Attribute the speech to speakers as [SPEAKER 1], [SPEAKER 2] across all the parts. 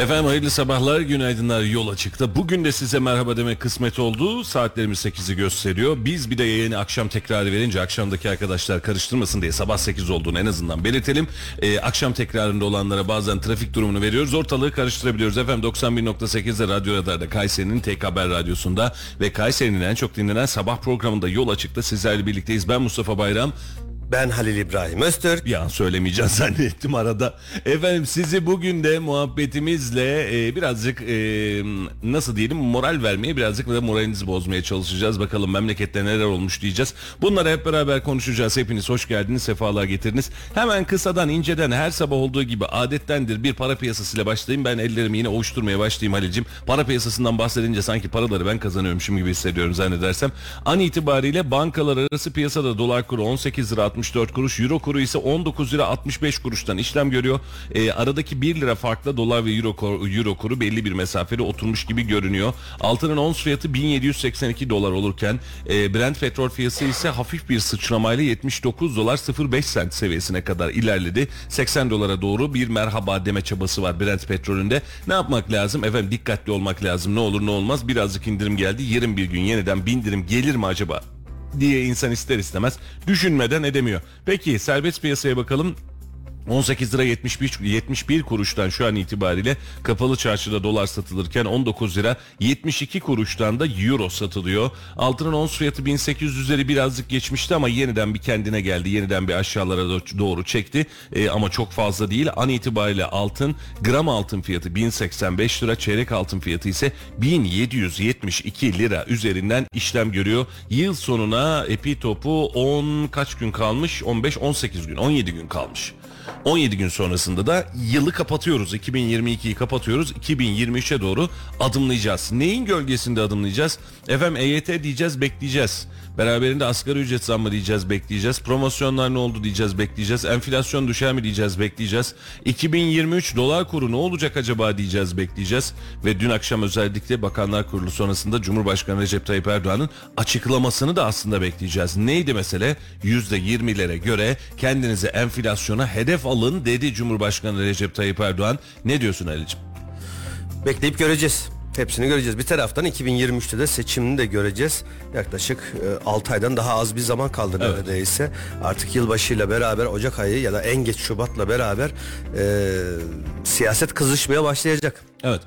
[SPEAKER 1] Efendim hayırlı sabahlar, günaydınlar yol açıkta. Bugün de size merhaba demek kısmet oldu. Saatlerimiz 8'i gösteriyor. Biz bir de yayını akşam tekrarı verince akşamdaki arkadaşlar karıştırmasın diye sabah 8 olduğunu en azından belirtelim. Ee, akşam tekrarında olanlara bazen trafik durumunu veriyoruz. Ortalığı karıştırabiliyoruz. Efendim 91.8'de Radyo Radar'da Kayseri'nin tek haber radyosunda ve Kayseri'nin en çok dinlenen sabah programında yol açıkta sizlerle birlikteyiz. Ben Mustafa Bayram.
[SPEAKER 2] Ben Halil İbrahim Öztürk.
[SPEAKER 1] An söylemeyeceğim zannettim arada. Efendim sizi bugün de muhabbetimizle e, birazcık e, nasıl diyelim moral vermeye birazcık da moralinizi bozmaya çalışacağız. Bakalım memlekette neler olmuş diyeceğiz. Bunları hep beraber konuşacağız. Hepiniz hoş geldiniz, sefalar getirdiniz. Hemen kısadan inceden her sabah olduğu gibi adettendir bir para piyasasıyla başlayayım. Ben ellerimi yine ovuşturmaya başlayayım Halil'cim. Para piyasasından bahsedince sanki paraları ben kazanıyormuşum gibi hissediyorum zannedersem. An itibariyle bankalar arası piyasada dolar kuru 18 lira 64 kuruş. Euro kuru ise 19 lira 65 kuruştan işlem görüyor. E, aradaki 1 lira farkla dolar ve euro, kuru, euro kuru belli bir mesafede oturmuş gibi görünüyor. Altının ons fiyatı 1782 dolar olurken e, Brent petrol fiyatı ise hafif bir sıçramayla 79 dolar 05 sent seviyesine kadar ilerledi. 80 dolara doğru bir merhaba deme çabası var Brent petrolünde. Ne yapmak lazım? Efendim dikkatli olmak lazım. Ne olur ne olmaz. Birazcık indirim geldi. Yarın bir gün yeniden bindirim gelir mi acaba? Diye insan ister istemez düşünmeden edemiyor. Peki serbest piyasaya bakalım. 18 lira 71, 71 kuruştan şu an itibariyle kapalı çarşıda dolar satılırken 19 lira 72 kuruştan da euro satılıyor. Altının ons fiyatı 1800 üzeri birazcık geçmişti ama yeniden bir kendine geldi. Yeniden bir aşağılara doğru çekti ee, ama çok fazla değil. An itibariyle altın gram altın fiyatı 1085 lira çeyrek altın fiyatı ise 1772 lira üzerinden işlem görüyor. Yıl sonuna epi topu 10 kaç gün kalmış? 15-18 gün 17 gün kalmış. 17 gün sonrasında da yılı kapatıyoruz. 2022'yi kapatıyoruz. 2023'e doğru adımlayacağız. Neyin gölgesinde adımlayacağız? Efendim EYT diyeceğiz, bekleyeceğiz. Beraberinde asgari ücret zammı diyeceğiz, bekleyeceğiz. Promosyonlar ne oldu diyeceğiz, bekleyeceğiz. Enflasyon düşer mi diyeceğiz, bekleyeceğiz. 2023 dolar kuru ne olacak acaba diyeceğiz, bekleyeceğiz. Ve dün akşam özellikle Bakanlar Kurulu sonrasında Cumhurbaşkanı Recep Tayyip Erdoğan'ın açıklamasını da aslında bekleyeceğiz. Neydi mesele? %20'lere göre kendinize enflasyona hedef alın dedi Cumhurbaşkanı Recep Tayyip Erdoğan. Ne diyorsun Ali'ciğim?
[SPEAKER 2] Bekleyip göreceğiz. Hepsini göreceğiz. Bir taraftan 2023'te de seçimini de göreceğiz. Yaklaşık e, 6 aydan daha az bir zaman kaldı
[SPEAKER 1] Evet.
[SPEAKER 2] neredeyse. Artık yılbaşıyla beraber Ocak ayı ya da en geç Şubat'la beraber e, siyaset kızışmaya başlayacak.
[SPEAKER 1] Evet.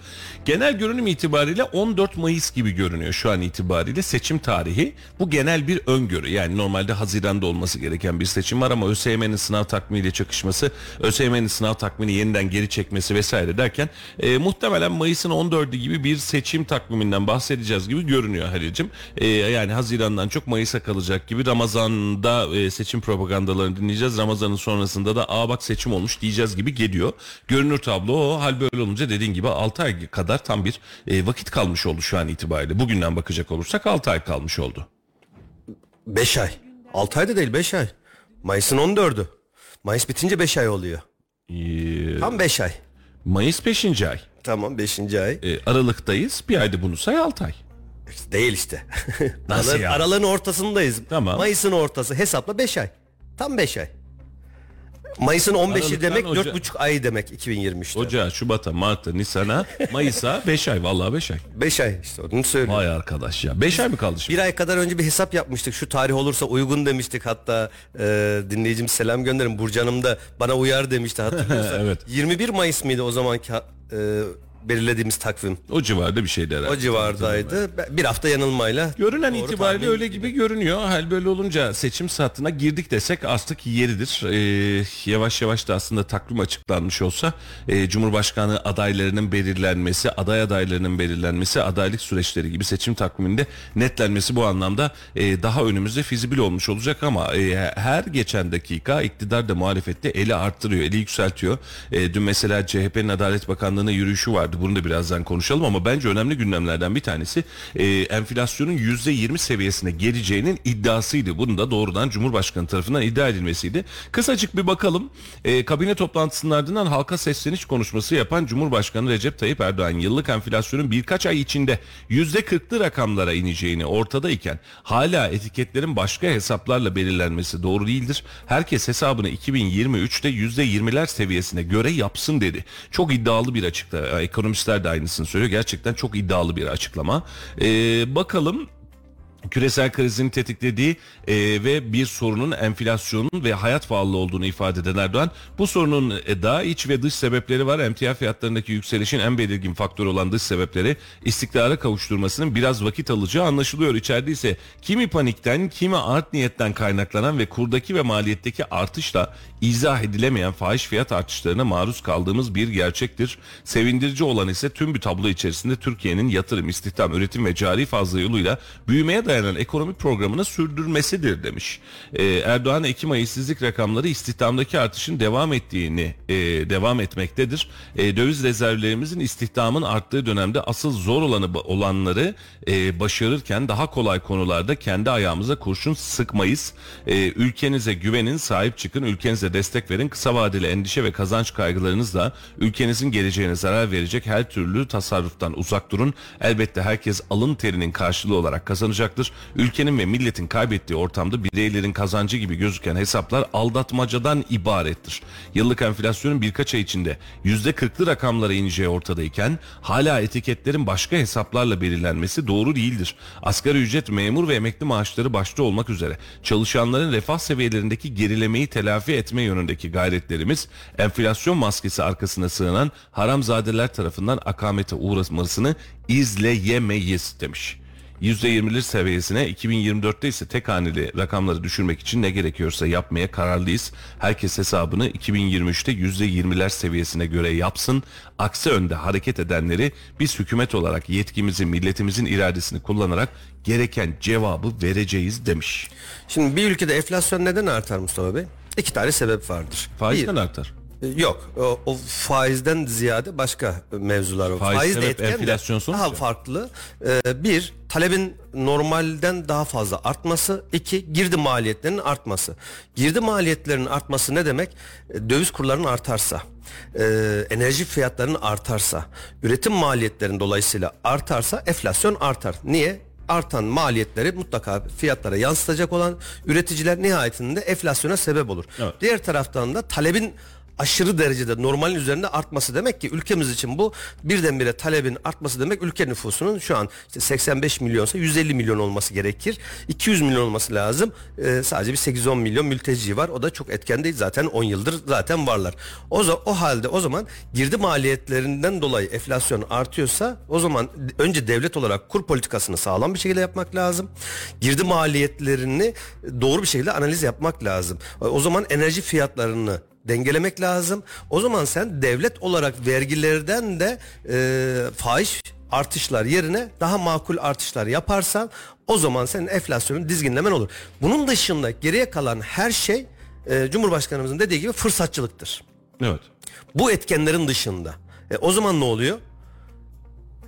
[SPEAKER 1] Genel görünüm itibariyle 14 Mayıs gibi görünüyor şu an itibariyle seçim tarihi. Bu genel bir öngörü. Yani normalde Haziran'da olması gereken bir seçim var ama ÖSYM'nin sınav takvimiyle çakışması, ÖSYM'nin sınav takvimini yeniden geri çekmesi vesaire derken e, muhtemelen Mayıs'ın 14'ü gibi bir seçim takviminden bahsedeceğiz gibi görünüyor Halil'cim. E, yani Haziran'dan çok Mayıs'a kalacak gibi Ramazan'da e, seçim propagandalarını dinleyeceğiz. Ramazan'ın sonrasında da aa bak seçim olmuş diyeceğiz gibi geliyor. Görünür tablo o. Hal böyle olunca dediğin gibi 6 ay kadar tam bir e, vakit kalmış oldu şu an itibariyle. Bugünden bakacak olursak 6 ay kalmış oldu.
[SPEAKER 2] 5 ay. 6 ay da değil 5 ay. Mayıs'ın 14'ü. Mayıs bitince 5 ay oluyor.
[SPEAKER 1] Ee,
[SPEAKER 2] Tam 5 ay.
[SPEAKER 1] Mayıs 5. ay.
[SPEAKER 2] Tamam 5. ay.
[SPEAKER 1] E, Aralıktayız. Bir ayda bunu say 6 ay.
[SPEAKER 2] Değil işte.
[SPEAKER 1] Nasıl
[SPEAKER 2] Aralığın-
[SPEAKER 1] ya?
[SPEAKER 2] Aralığın ortasındayız.
[SPEAKER 1] Tamam.
[SPEAKER 2] Mayıs'ın ortası hesapla 5 ay. Tam 5 ay. Mayıs'ın 15'i
[SPEAKER 1] Aralıktan
[SPEAKER 2] demek
[SPEAKER 1] Oca-
[SPEAKER 2] 4,5 ay demek 2023'te.
[SPEAKER 1] Ocağa, Şubat'a, Mart'a, Nisan'a, Mayıs'a 5 ay. Vallahi 5 ay.
[SPEAKER 2] 5 ay işte onu söylüyorum.
[SPEAKER 1] Vay arkadaş ya. 5 ay mı kaldı şimdi?
[SPEAKER 2] Bir ay kadar önce bir hesap yapmıştık. Şu tarih olursa uygun demiştik. Hatta e, dinleyicim selam gönderin. Burcu Hanım da bana uyar demişti hatırlıyorsan.
[SPEAKER 1] Evet.
[SPEAKER 2] 21 Mayıs mıydı o zamanki e, belirlediğimiz takvim.
[SPEAKER 1] O civarda bir şeydi herhalde.
[SPEAKER 2] O civardaydı. Bir hafta yanılmayla.
[SPEAKER 1] Görünen
[SPEAKER 2] doğru
[SPEAKER 1] itibariyle öyle gibi görünüyor. Hal böyle olunca seçim saatine girdik desek artık yeridir. Ee, yavaş yavaş da aslında takvim açıklanmış olsa e, Cumhurbaşkanı adaylarının belirlenmesi, aday adaylarının belirlenmesi, adaylık süreçleri gibi seçim takviminde netlenmesi bu anlamda e, daha önümüzde fizibil olmuş olacak ama e, her geçen dakika iktidar da muhalefette eli arttırıyor, eli yükseltiyor. E, dün mesela CHP'nin Adalet Bakanlığı'na yürüyüşü vardı. Bunu da birazdan konuşalım ama bence önemli gündemlerden bir tanesi e, enflasyonun %20 seviyesine geleceğinin iddiasıydı. Bunun da doğrudan Cumhurbaşkanı tarafından iddia edilmesiydi. Kısacık bir bakalım. E, kabine toplantısının ardından halka sesleniş konuşması yapan Cumhurbaşkanı Recep Tayyip Erdoğan yıllık enflasyonun birkaç ay içinde %40'lı rakamlara ineceğini ortadayken hala etiketlerin başka hesaplarla belirlenmesi doğru değildir. Herkes hesabını 2023'te %20'ler seviyesine göre yapsın dedi. Çok iddialı bir açıklama. Ekonomistler de aynısını söylüyor. Gerçekten çok iddialı bir açıklama. Ee, bakalım küresel krizin tetiklediği e, ve bir sorunun enflasyonun ve hayat pahalılığı olduğunu ifade eden Erdoğan bu sorunun e, daha iç ve dış sebepleri var. Emtia fiyatlarındaki yükselişin en belirgin faktör olan dış sebepleri istikrara kavuşturmasının biraz vakit alacağı anlaşılıyor. İçeride ise kimi panikten kimi art niyetten kaynaklanan ve kurdaki ve maliyetteki artışla izah edilemeyen fahiş fiyat artışlarına maruz kaldığımız bir gerçektir. Sevindirici olan ise tüm bir tablo içerisinde Türkiye'nin yatırım, istihdam, üretim ve cari fazla yoluyla büyümeye dayanan ekonomi programını sürdürmesidir demiş. Ee, Erdoğan Ekim ayı işsizlik rakamları istihdamdaki artışın devam ettiğini e, devam etmektedir. E, döviz rezervlerimizin istihdamın arttığı dönemde asıl zor olanı olanları e, başarırken daha kolay konularda kendi ayağımıza kurşun sıkmayız. E, ülkenize güvenin, sahip çıkın, ülkenize destek verin. Kısa vadeli endişe ve kazanç kaygılarınızla ülkenizin geleceğine zarar verecek her türlü tasarruftan uzak durun. Elbette herkes alın terinin karşılığı olarak kazanacaktır. Ülkenin ve milletin kaybettiği ortamda bireylerin kazancı gibi gözüken hesaplar aldatmacadan ibarettir. Yıllık enflasyonun birkaç ay içinde %40'lı rakamlara ineceği ortadayken hala etiketlerin başka hesaplarla belirlenmesi doğru değildir. Asgari ücret, memur ve emekli maaşları başta olmak üzere çalışanların refah seviyelerindeki gerilemeyi telafi etme yönündeki gayretlerimiz enflasyon maskesi arkasına sığınan haramzadeler tarafından akamete uğramasını izleyemeyiz demiş. %20'lir seviyesine 2024'te ise tek haneli rakamları düşürmek için ne gerekiyorsa yapmaya kararlıyız. Herkes hesabını 2023'te %20'ler seviyesine göre yapsın. Aksi önde hareket edenleri biz hükümet olarak yetkimizi milletimizin iradesini kullanarak gereken cevabı vereceğiz demiş.
[SPEAKER 2] Şimdi bir ülkede enflasyon neden artar Mustafa Bey? İki tane sebep vardır.
[SPEAKER 1] Faizden
[SPEAKER 2] Bir-
[SPEAKER 1] artar.
[SPEAKER 2] Yok o, o faizden ziyade başka mevzular var.
[SPEAKER 1] Faiz
[SPEAKER 2] de
[SPEAKER 1] sebep,
[SPEAKER 2] etken de
[SPEAKER 1] enflasyon sonuç
[SPEAKER 2] daha
[SPEAKER 1] ya.
[SPEAKER 2] farklı. Ee, bir talebin normalden daha fazla artması. iki girdi maliyetlerinin artması. Girdi maliyetlerinin artması ne demek? E, Döviz kurlarının artarsa, e, enerji fiyatlarının artarsa, üretim maliyetlerinin dolayısıyla artarsa enflasyon artar. Niye? artan maliyetleri mutlaka fiyatlara yansıtacak olan üreticiler nihayetinde enflasyona sebep olur.
[SPEAKER 1] Evet.
[SPEAKER 2] Diğer taraftan da talebin aşırı derecede normalin üzerinde artması demek ki ülkemiz için bu birdenbire talebin artması demek ülke nüfusunun şu an işte 85 milyonsa 150 milyon olması gerekir. 200 milyon olması lazım. Ee, sadece bir 8-10 milyon mülteci var. O da çok etken değil. Zaten 10 yıldır zaten varlar. O, o halde o zaman girdi maliyetlerinden dolayı enflasyon artıyorsa o zaman önce devlet olarak kur politikasını sağlam bir şekilde yapmak lazım. Girdi maliyetlerini doğru bir şekilde analiz yapmak lazım. O zaman enerji fiyatlarını dengelemek lazım. O zaman sen devlet olarak vergilerden de e, faiz artışlar yerine daha makul artışlar yaparsan o zaman senin enflasyonun dizginlemen olur. Bunun dışında geriye kalan her şey e, Cumhurbaşkanımızın dediği gibi fırsatçılıktır.
[SPEAKER 1] Evet.
[SPEAKER 2] Bu etkenlerin dışında. E, o zaman ne oluyor?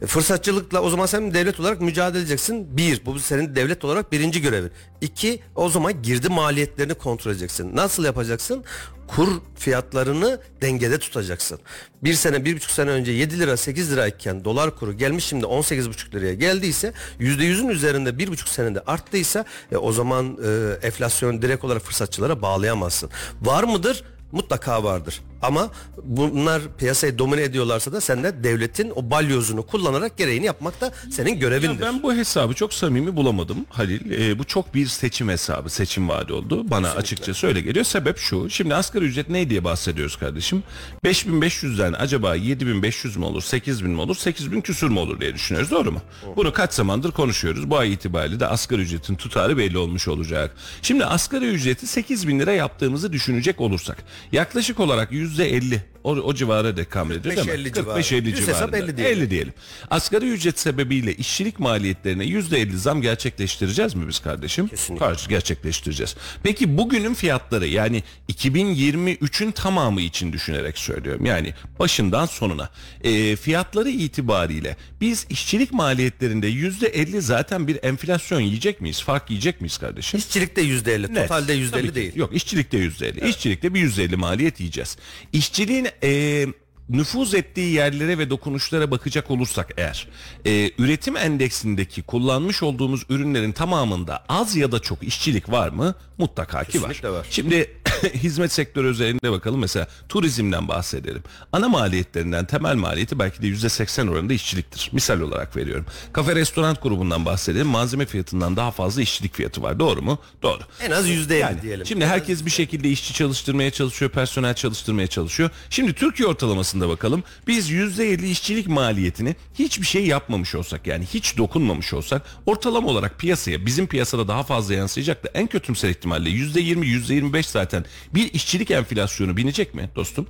[SPEAKER 2] E, Fırsatçılıkla o zaman sen devlet olarak mücadele edeceksin. Bir, bu senin devlet olarak birinci görevin. İki, o zaman girdi maliyetlerini kontrol edeceksin. Nasıl yapacaksın? Kur fiyatlarını dengede tutacaksın. Bir sene, bir buçuk sene önce 7 lira, 8 lirayken dolar kuru gelmiş şimdi 18,5 liraya geldiyse %100'ün üzerinde bir buçuk senede arttıysa e, o zaman e, enflasyonu direkt olarak fırsatçılara bağlayamazsın. Var mıdır? Mutlaka vardır. Ama bunlar piyasayı domine ediyorlarsa da sen de devletin o balyozunu kullanarak gereğini yapmak da senin görevindir.
[SPEAKER 1] Ya ben bu hesabı çok samimi bulamadım Halil. Ee, bu çok bir seçim hesabı, seçim vaadi oldu. Bana açıkçası öyle geliyor. Sebep şu. Şimdi asgari ücret ne diye bahsediyoruz kardeşim? 5500'den acaba 7500 mü olur, 8000 mi olur, 8000 küsür mü olur diye düşünüyoruz. Doğru mu? Bunu kaç zamandır konuşuyoruz. Bu ay itibariyle de asgari ücretin tutarı belli olmuş olacak. Şimdi asgari ücreti 8000 lira yaptığımızı düşünecek olursak yaklaşık olarak %50 o, o civara dekabül ediyor değil mi?
[SPEAKER 2] 45-50 civarı.
[SPEAKER 1] 45-50
[SPEAKER 2] Düz hesap
[SPEAKER 1] civarında.
[SPEAKER 2] 50 diyelim.
[SPEAKER 1] 50 diyelim. Asgari ücret sebebiyle işçilik maliyetlerine %50 zam gerçekleştireceğiz mi biz kardeşim?
[SPEAKER 2] Kesinlikle.
[SPEAKER 1] Karşı gerçekleştireceğiz. Peki bugünün fiyatları yani 2023'ün tamamı için düşünerek söylüyorum. Yani başından sonuna e, fiyatları itibariyle biz işçilik maliyetlerinde %50 zaten bir enflasyon yiyecek miyiz? Fark yiyecek miyiz kardeşim?
[SPEAKER 2] İşçilikte yüzde elli,
[SPEAKER 1] Net.
[SPEAKER 2] totalde yüzde
[SPEAKER 1] Tabii
[SPEAKER 2] elli
[SPEAKER 1] ki.
[SPEAKER 2] değil.
[SPEAKER 1] Yok işçilikte yüzde elli. İşçilikte bir yüzde elli maliyet yiyeceğiz. İşçiliğin e, nüfuz ettiği yerlere ve dokunuşlara bakacak olursak eğer e, üretim endeksindeki kullanmış olduğumuz ürünlerin tamamında az ya da çok işçilik var mı? Mutlaka ki var.
[SPEAKER 2] Kesinlikle var.
[SPEAKER 1] Şimdi hizmet sektörü özelinde bakalım mesela turizmden bahsedelim. Ana maliyetlerinden temel maliyeti belki de yüzde seksen oranında işçiliktir. Misal olarak veriyorum. Kafe restoran grubundan bahsedelim. Malzeme fiyatından daha fazla işçilik fiyatı var. Doğru mu? Doğru.
[SPEAKER 2] En az yüzde
[SPEAKER 1] Yani
[SPEAKER 2] diyelim.
[SPEAKER 1] Şimdi herkes bir şekilde işçi çalıştırmaya çalışıyor, personel çalıştırmaya çalışıyor. Şimdi Türkiye ortalamasında bakalım. Biz %50 işçilik maliyetini hiçbir şey yapmamış olsak yani hiç dokunmamış olsak ortalama olarak piyasaya bizim piyasada daha fazla yansıyacak da en kötümser ihtimalle %20 %25 zaten bir işçilik enflasyonu binecek mi dostum?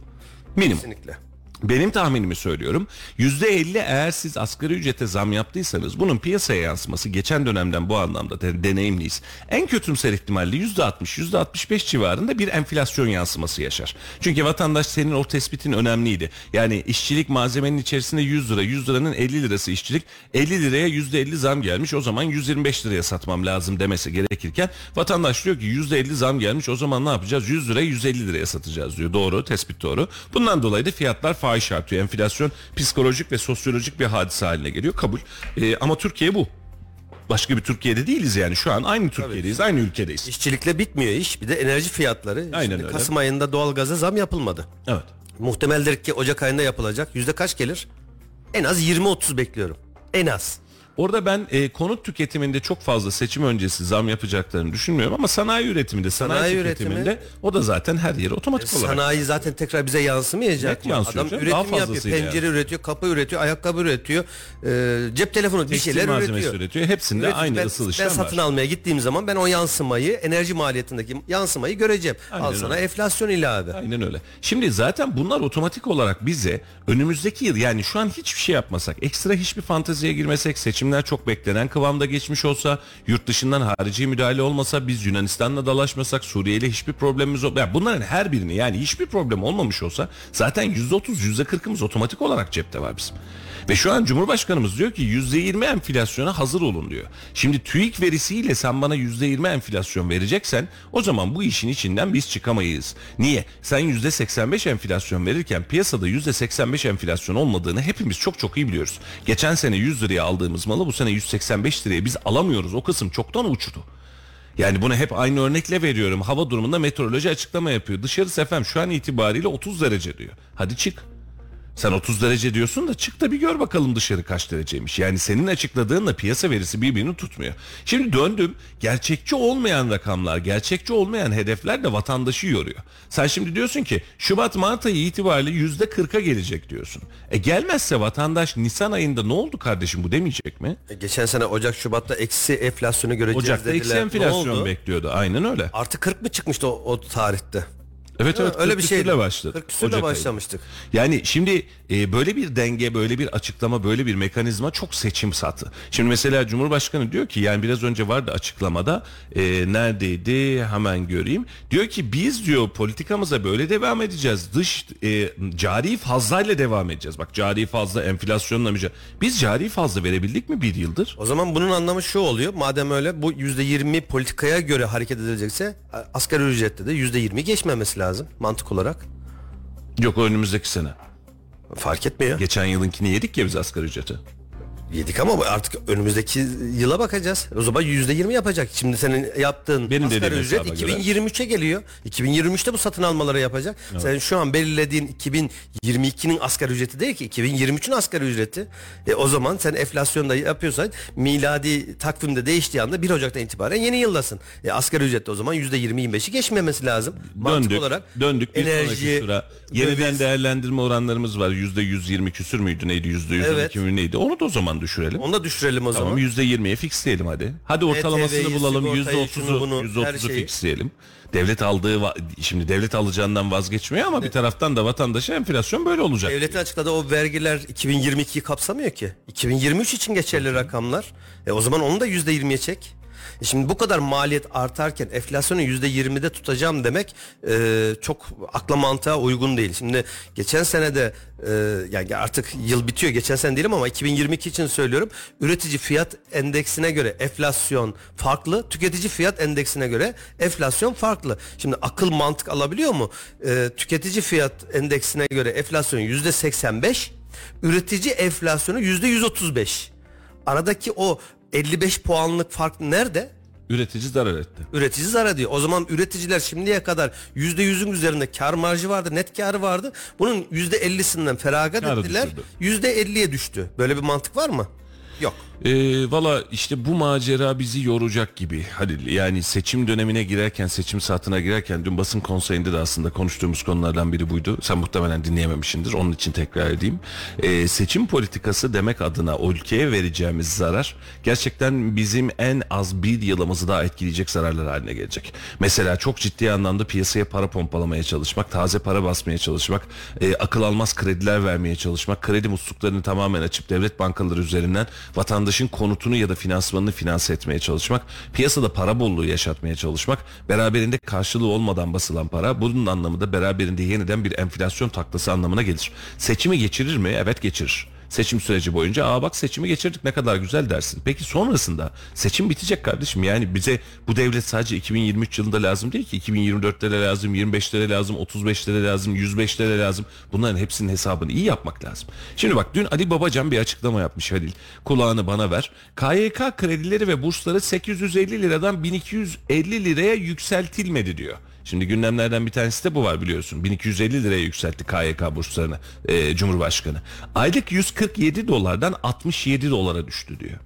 [SPEAKER 1] Minimum.
[SPEAKER 2] Kesinlikle.
[SPEAKER 1] Benim tahminimi söylüyorum. %50 eğer siz asgari ücrete zam yaptıysanız bunun piyasaya yansıması geçen dönemden bu anlamda de, deneyimliyiz. En kötümser ihtimalle %60, %65 civarında bir enflasyon yansıması yaşar. Çünkü vatandaş senin o tespitin önemliydi. Yani işçilik malzemenin içerisinde 100 lira, 100 liranın 50 lirası işçilik. 50 liraya %50 zam gelmiş o zaman 125 liraya satmam lazım demesi gerekirken vatandaş diyor ki %50 zam gelmiş o zaman ne yapacağız? 100 liraya 150 liraya satacağız diyor. Doğru, tespit doğru. Bundan dolayı da fiyatlar fahiş artıyor. Enflasyon psikolojik ve sosyolojik bir hadise haline geliyor. Kabul. Ee, ama Türkiye bu. Başka bir Türkiye'de değiliz yani. Şu an aynı Türkiye'deyiz, aynı ülkedeyiz.
[SPEAKER 2] İşçilikle bitmiyor iş. Bir de enerji fiyatları.
[SPEAKER 1] Aynen
[SPEAKER 2] Şimdi
[SPEAKER 1] öyle.
[SPEAKER 2] Kasım ayında doğalgaza zam yapılmadı.
[SPEAKER 1] Evet.
[SPEAKER 2] Muhtemeldir ki Ocak ayında yapılacak. Yüzde kaç gelir? En az 20-30 bekliyorum. En az.
[SPEAKER 1] Orada ben e, konut tüketiminde çok fazla seçim öncesi zam yapacaklarını düşünmüyorum ama sanayi üretiminde, sanayi,
[SPEAKER 2] Sanayi
[SPEAKER 1] tüketiminde
[SPEAKER 2] üretimi-
[SPEAKER 1] o da zaten her yere otomatik olarak.
[SPEAKER 2] Sanayi zaten tekrar bize yansımayacak
[SPEAKER 1] Net yansıyor
[SPEAKER 2] Adam
[SPEAKER 1] canım,
[SPEAKER 2] üretim
[SPEAKER 1] daha
[SPEAKER 2] yapıyor. Pencere üretiyor, kapı üretiyor, ayakkabı üretiyor. e, cep telefonu bir
[SPEAKER 1] Tekstil
[SPEAKER 2] şeyler
[SPEAKER 1] malzemesi
[SPEAKER 2] üretiyor.
[SPEAKER 1] üretiyor. Hepsinde
[SPEAKER 2] Üretiyor.
[SPEAKER 1] aynı
[SPEAKER 2] ben,
[SPEAKER 1] ısıl
[SPEAKER 2] ben
[SPEAKER 1] işlem
[SPEAKER 2] satın
[SPEAKER 1] var.
[SPEAKER 2] almaya gittiğim zaman ben o yansımayı, enerji maliyetindeki yansımayı göreceğim.
[SPEAKER 1] Aynen
[SPEAKER 2] Al sana
[SPEAKER 1] öyle.
[SPEAKER 2] enflasyon ilave.
[SPEAKER 1] Aynen öyle. Şimdi zaten bunlar otomatik olarak bize önümüzdeki yıl yani şu an hiçbir şey yapmasak, ekstra hiçbir fanteziye girmesek, seçimler çok beklenen kıvamda geçmiş olsa, yurt dışından harici müdahale olmasa, biz Yunanistan'la dalaşmasak, Suriye ile hiçbir problemimiz olmasa, yani bunların her birini yani hiçbir problem olmamış olsa zaten %30, %40'ımız otomatik olarak cepte var bizim. Ve şu an Cumhurbaşkanımız diyor ki %20 enflasyona hazır olun diyor. Şimdi TÜİK verisiyle sen bana %20 enflasyon vereceksen o zaman bu işin içinden biz çıkamayız. Niye? Sen %85 enflasyon verirken piyasada %85 enflasyon olmadığını hepimiz çok çok iyi biliyoruz. Geçen sene 100 liraya aldığımız malı bu sene 185 liraya biz alamıyoruz. O kısım çoktan uçtu. Yani bunu hep aynı örnekle veriyorum. Hava durumunda meteoroloji açıklama yapıyor. Dışarısı efendim şu an itibariyle 30 derece diyor. Hadi çık. Sen 30 derece diyorsun da çık da bir gör bakalım dışarı kaç dereceymiş. Yani senin açıkladığınla piyasa verisi birbirini tutmuyor. Şimdi döndüm gerçekçi olmayan rakamlar, gerçekçi olmayan hedefler de vatandaşı yoruyor. Sen şimdi diyorsun ki Şubat Mart ayı itibariyle yüzde 40'a gelecek diyorsun. E gelmezse vatandaş Nisan ayında ne oldu kardeşim bu demeyecek mi?
[SPEAKER 2] E, Geçen sene Ocak Şubat'ta eksi enflasyonu göreceğiz
[SPEAKER 1] Ocakta
[SPEAKER 2] dediler.
[SPEAKER 1] eksi
[SPEAKER 2] Ne
[SPEAKER 1] enflasyon bekliyordu. Aynen öyle.
[SPEAKER 2] Artı 40 mı çıkmıştı o, o tarihte?
[SPEAKER 1] Evet evet
[SPEAKER 2] öyle
[SPEAKER 1] 40
[SPEAKER 2] bir
[SPEAKER 1] küsürle başladı.
[SPEAKER 2] 40 küsürle başlamıştık.
[SPEAKER 1] Yani şimdi e, böyle bir denge, böyle bir açıklama, böyle bir mekanizma çok seçim satı. Şimdi mesela Cumhurbaşkanı diyor ki yani biraz önce vardı açıklamada e, neredeydi hemen göreyim. Diyor ki biz diyor politikamıza böyle devam edeceğiz. Dış e, cari fazlayla devam edeceğiz. Bak cari fazla enflasyonla mücadele. Biz cari fazla verebildik mi bir yıldır?
[SPEAKER 2] O zaman bunun anlamı şu oluyor. Madem öyle bu %20 politikaya göre hareket edilecekse asgari ücrette de %20 geçmemesi lazım mantık olarak.
[SPEAKER 1] Yok önümüzdeki sene.
[SPEAKER 2] Fark etmiyor.
[SPEAKER 1] Geçen yılınkini yedik ya biz asgari ücreti.
[SPEAKER 2] Yedik ama artık önümüzdeki yıla bakacağız. O zaman yüzde yirmi yapacak. Şimdi senin yaptığın
[SPEAKER 1] Benim
[SPEAKER 2] asgari
[SPEAKER 1] dediğim
[SPEAKER 2] ücret
[SPEAKER 1] hesaba göre.
[SPEAKER 2] 2023'e geliyor. 2023'te bu satın almaları yapacak. Sen şu an belirlediğin 2022'nin asgari ücreti değil ki 2023'ün asgari ücreti. E, o zaman sen enflasyonda yapıyorsan miladi takvimde değiştiği anda 1 Ocak'tan itibaren yeni yıldasın. E, asgari ücrette o zaman yüzde 20-25'i geçmemesi lazım. Mantık
[SPEAKER 1] Döndük,
[SPEAKER 2] olarak
[SPEAKER 1] döndük bir
[SPEAKER 2] enerji,
[SPEAKER 1] sonraki sıra. Yeniden
[SPEAKER 2] döviz-
[SPEAKER 1] değerlendirme oranlarımız var. Yüzde 120 küsür müydü neydi? Yüzde 112
[SPEAKER 2] Evet.
[SPEAKER 1] mi neydi? Onu da o zaman düşürelim.
[SPEAKER 2] Onu da düşürelim o
[SPEAKER 1] Tamam
[SPEAKER 2] zaman.
[SPEAKER 1] yüzde 20'ye fixleyelim hadi. Hadi ortalamasını
[SPEAKER 2] ETV'yi,
[SPEAKER 1] bulalım yüzde 30'u yüzde
[SPEAKER 2] her
[SPEAKER 1] %30'u
[SPEAKER 2] şeyi.
[SPEAKER 1] fixleyelim. Devlet aldığı şimdi devlet alacağından vazgeçmiyor ama bir taraftan da vatandaşa enflasyon böyle olacak.
[SPEAKER 2] Devletin açıkladığı o vergiler 2022'yi kapsamıyor ki. 2023 için geçerli rakamlar. E o zaman onu da %20'ye çek. E şimdi bu kadar maliyet artarken enflasyonu %20'de tutacağım demek e, çok akla mantığa uygun değil. Şimdi geçen sene de e, yani artık yıl bitiyor geçen sene değilim ama 2022 için söylüyorum. Üretici fiyat endeksine göre enflasyon farklı, tüketici fiyat endeksine göre enflasyon farklı. Şimdi akıl mantık alabiliyor mu? E, tüketici fiyat endeksine göre enflasyon %85, üretici enflasyonu %135. Aradaki o 55 puanlık fark nerede?
[SPEAKER 1] Üretici zarar etti.
[SPEAKER 2] Üretici zarar diyor. O zaman üreticiler şimdiye kadar %100'ün üzerinde kar marjı vardı, net karı vardı. Bunun %50'sinden feragat
[SPEAKER 1] Karı
[SPEAKER 2] ettiler.
[SPEAKER 1] düşürdü.
[SPEAKER 2] %50'ye düştü. Böyle bir mantık var mı? Yok.
[SPEAKER 1] Ee, Valla işte bu macera bizi yoracak gibi. Hadi yani seçim dönemine girerken, seçim saatine girerken dün basın konseyinde de aslında konuştuğumuz konulardan biri buydu. Sen muhtemelen dinleyememişsindir. Onun için tekrar edeyim. Ee, seçim politikası demek adına ülkeye vereceğimiz zarar gerçekten bizim en az bir yılımızı daha etkileyecek zararlar haline gelecek. Mesela çok ciddi anlamda piyasaya para pompalamaya çalışmak, taze para basmaya çalışmak, e, akıl almaz krediler vermeye çalışmak, kredi musluklarını tamamen açıp devlet bankaları üzerinden vatandaşın konutunu ya da finansmanını finanse etmeye çalışmak, piyasada para bolluğu yaşatmaya çalışmak, beraberinde karşılığı olmadan basılan para, bunun anlamı da beraberinde yeniden bir enflasyon taklası anlamına gelir. Seçimi geçirir mi? Evet geçirir. Seçim süreci boyunca aa bak seçimi geçirdik ne kadar güzel dersin. Peki sonrasında seçim bitecek kardeşim. Yani bize bu devlet sadece 2023 yılında lazım değil ki. 2024'te de lazım, 25'te de lazım, 35'te de lazım, 105'te de lazım. Bunların hepsinin hesabını iyi yapmak lazım. Şimdi bak dün Ali Babacan bir açıklama yapmış Halil. Kulağını bana ver. KYK kredileri ve bursları 850 liradan 1250 liraya yükseltilmedi diyor. Şimdi gündemlerden bir tanesi de bu var biliyorsun. 1250 liraya yükseltti KYK burslarını e, Cumhurbaşkanı. Aylık 147 dolardan 67 dolara düştü diyor.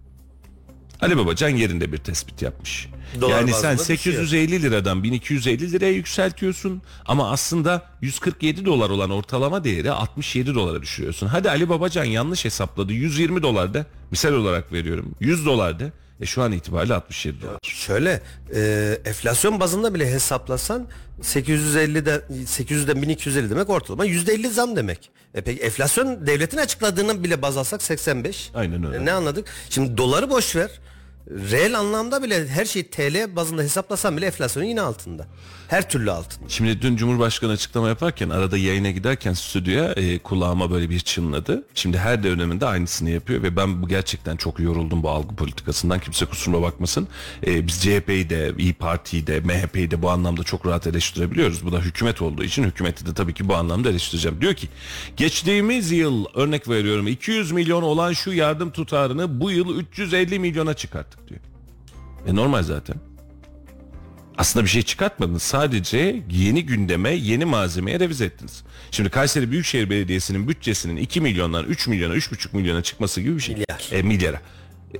[SPEAKER 1] Ali Babacan yerinde bir tespit yapmış.
[SPEAKER 2] Dolar
[SPEAKER 1] yani sen
[SPEAKER 2] bazında düşüyor.
[SPEAKER 1] 850 liradan 1250 liraya yükseltiyorsun ama aslında 147 dolar olan ortalama değeri 67 dolara düşürüyorsun. Hadi Ali Babacan yanlış hesapladı 120 dolarda misal olarak veriyorum 100 dolarda e şu an itibariyle 67 dolar.
[SPEAKER 2] Şöyle e, enflasyon bazında bile hesaplasan 850'de 800'den 1250 demek ortalama %50 zam demek. E peki enflasyon devletin açıkladığını bile baz alsak 85.
[SPEAKER 1] Aynen öyle.
[SPEAKER 2] E ne anladık? Şimdi doları boş ver. Reel anlamda bile her şey TL bazında hesaplasan bile enflasyonun yine altında. Her türlü altında.
[SPEAKER 1] Şimdi dün Cumhurbaşkanı açıklama yaparken arada yayına giderken stüdyoya e, kulağıma böyle bir çınladı. Şimdi her döneminde aynısını yapıyor ve ben bu gerçekten çok yoruldum bu algı politikasından. Kimse kusuruma bakmasın. E, biz CHP'yi de, İyi Parti'yi de, MHP'yi de bu anlamda çok rahat eleştirebiliyoruz. Bu da hükümet olduğu için hükümeti de tabii ki bu anlamda eleştireceğim. Diyor ki geçtiğimiz yıl örnek veriyorum 200 milyon olan şu yardım tutarını bu yıl 350 milyona çıkarttık diyor. E normal zaten. Aslında bir şey çıkartmadınız. Sadece yeni gündeme, yeni malzemeye revize ettiniz. Şimdi Kayseri Büyükşehir Belediyesi'nin bütçesinin 2 milyondan 3 milyona, 3,5 milyona çıkması gibi bir şey.
[SPEAKER 2] Milyar.
[SPEAKER 1] E, milyara. E,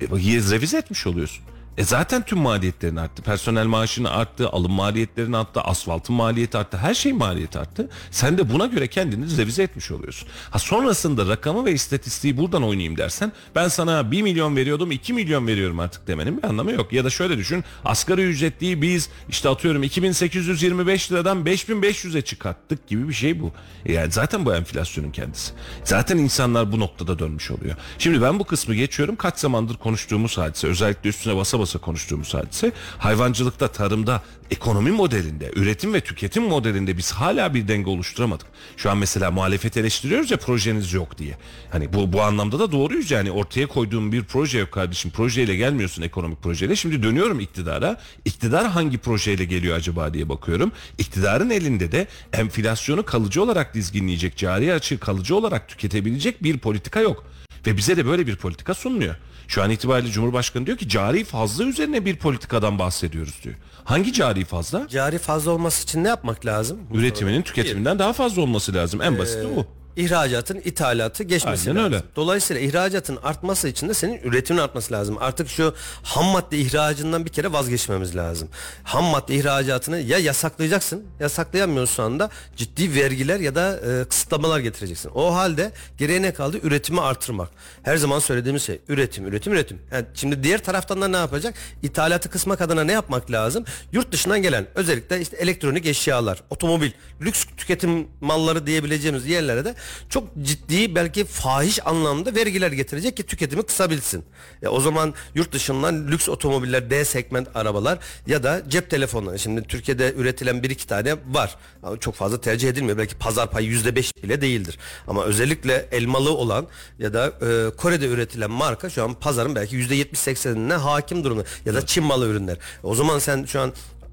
[SPEAKER 1] revize etmiş oluyorsun. E zaten tüm maliyetlerin arttı. Personel maaşını arttı, alım maliyetlerin arttı, asfaltın maliyeti arttı, her şeyin maliyeti arttı. Sen de buna göre kendini revize etmiş oluyorsun. Ha sonrasında rakamı ve istatistiği buradan oynayayım dersen ben sana 1 milyon veriyordum 2 milyon veriyorum artık demenin bir anlamı yok. Ya da şöyle düşün asgari ücretliyi biz işte atıyorum 2825 liradan 5500'e çıkarttık gibi bir şey bu. E Yani zaten bu enflasyonun kendisi. Zaten insanlar bu noktada dönmüş oluyor. Şimdi ben bu kısmı geçiyorum. Kaç zamandır konuştuğumuz hadise özellikle üstüne basa basa konuştuğumuz hadise hayvancılıkta, tarımda, ekonomi modelinde, üretim ve tüketim modelinde biz hala bir denge oluşturamadık. Şu an mesela muhalefet eleştiriyoruz ya projeniz yok diye. Hani bu bu anlamda da doğruyuz yani ortaya koyduğum bir proje yok kardeşim. Projeyle gelmiyorsun ekonomik projeyle. Şimdi dönüyorum iktidara. İktidar hangi projeyle geliyor acaba diye bakıyorum. İktidarın elinde de enflasyonu kalıcı olarak dizginleyecek, cari açığı kalıcı olarak tüketebilecek bir politika yok. Ve bize de böyle bir politika sunuluyor. Şu an itibariyle Cumhurbaşkanı diyor ki cari fazla üzerine bir politikadan bahsediyoruz diyor. Hangi cari fazla?
[SPEAKER 2] Cari fazla olması için ne yapmak lazım?
[SPEAKER 1] Üretiminin tüketiminden daha fazla olması lazım. En basiti bu.
[SPEAKER 2] İhracatın ithalatı geçmesi
[SPEAKER 1] Aynen
[SPEAKER 2] lazım.
[SPEAKER 1] öyle.
[SPEAKER 2] Dolayısıyla ihracatın artması için de senin üretimin artması lazım. Artık şu ham madde ihracından bir kere vazgeçmemiz lazım. Ham madde ihracatını ya yasaklayacaksın, yasaklayamıyorsun anda ciddi vergiler ya da e, kısıtlamalar getireceksin. O halde geriye ne kaldı? Üretimi artırmak. Her zaman söylediğimiz şey üretim, üretim, üretim. Yani şimdi diğer taraftan da ne yapacak? İthalatı kısmak adına ne yapmak lazım? Yurt dışından gelen özellikle işte elektronik eşyalar, otomobil, lüks tüketim malları diyebileceğimiz yerlere de çok ciddi belki fahiş anlamda vergiler getirecek ki tüketimi kısabilsin. E o zaman yurt dışından lüks otomobiller, D segment arabalar ya da cep telefonları. Şimdi Türkiye'de üretilen bir iki tane var. Ama çok fazla tercih edilmiyor. Belki pazar payı yüzde beş bile değildir. Ama özellikle elmalı olan ya da e, Kore'de üretilen marka şu an pazarın belki yüzde yetmiş seksenine hakim durumda. Ya da Çin malı ürünler. O zaman sen şu an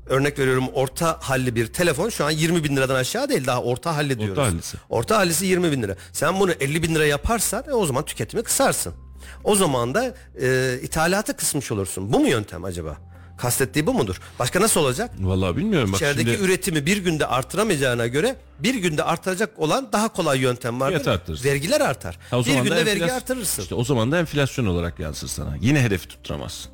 [SPEAKER 2] Örnek veriyorum orta halli bir telefon şu an 20 bin liradan aşağı değil daha orta halli diyoruz.
[SPEAKER 1] hallisi.
[SPEAKER 2] Orta hallisi 20 bin lira. Sen bunu 50 bin lira yaparsan e, o zaman tüketimi kısarsın. O zaman da e, ithalatı kısmış olursun. Bu mu yöntem acaba? Kastettiği bu mudur? Başka nasıl olacak?
[SPEAKER 1] Vallahi bilmiyorum. Bak
[SPEAKER 2] İçerideki
[SPEAKER 1] şimdi
[SPEAKER 2] üretimi bir günde artıramayacağına göre bir günde artıracak olan daha kolay yöntem.
[SPEAKER 1] Fiyat arttırırsın.
[SPEAKER 2] Vergiler artar.
[SPEAKER 1] Ha,
[SPEAKER 2] bir günde vergi
[SPEAKER 1] enflas-
[SPEAKER 2] artırırsın.
[SPEAKER 1] İşte o zaman da enflasyon olarak yansır sana. Yine hedefi tutturamazsın.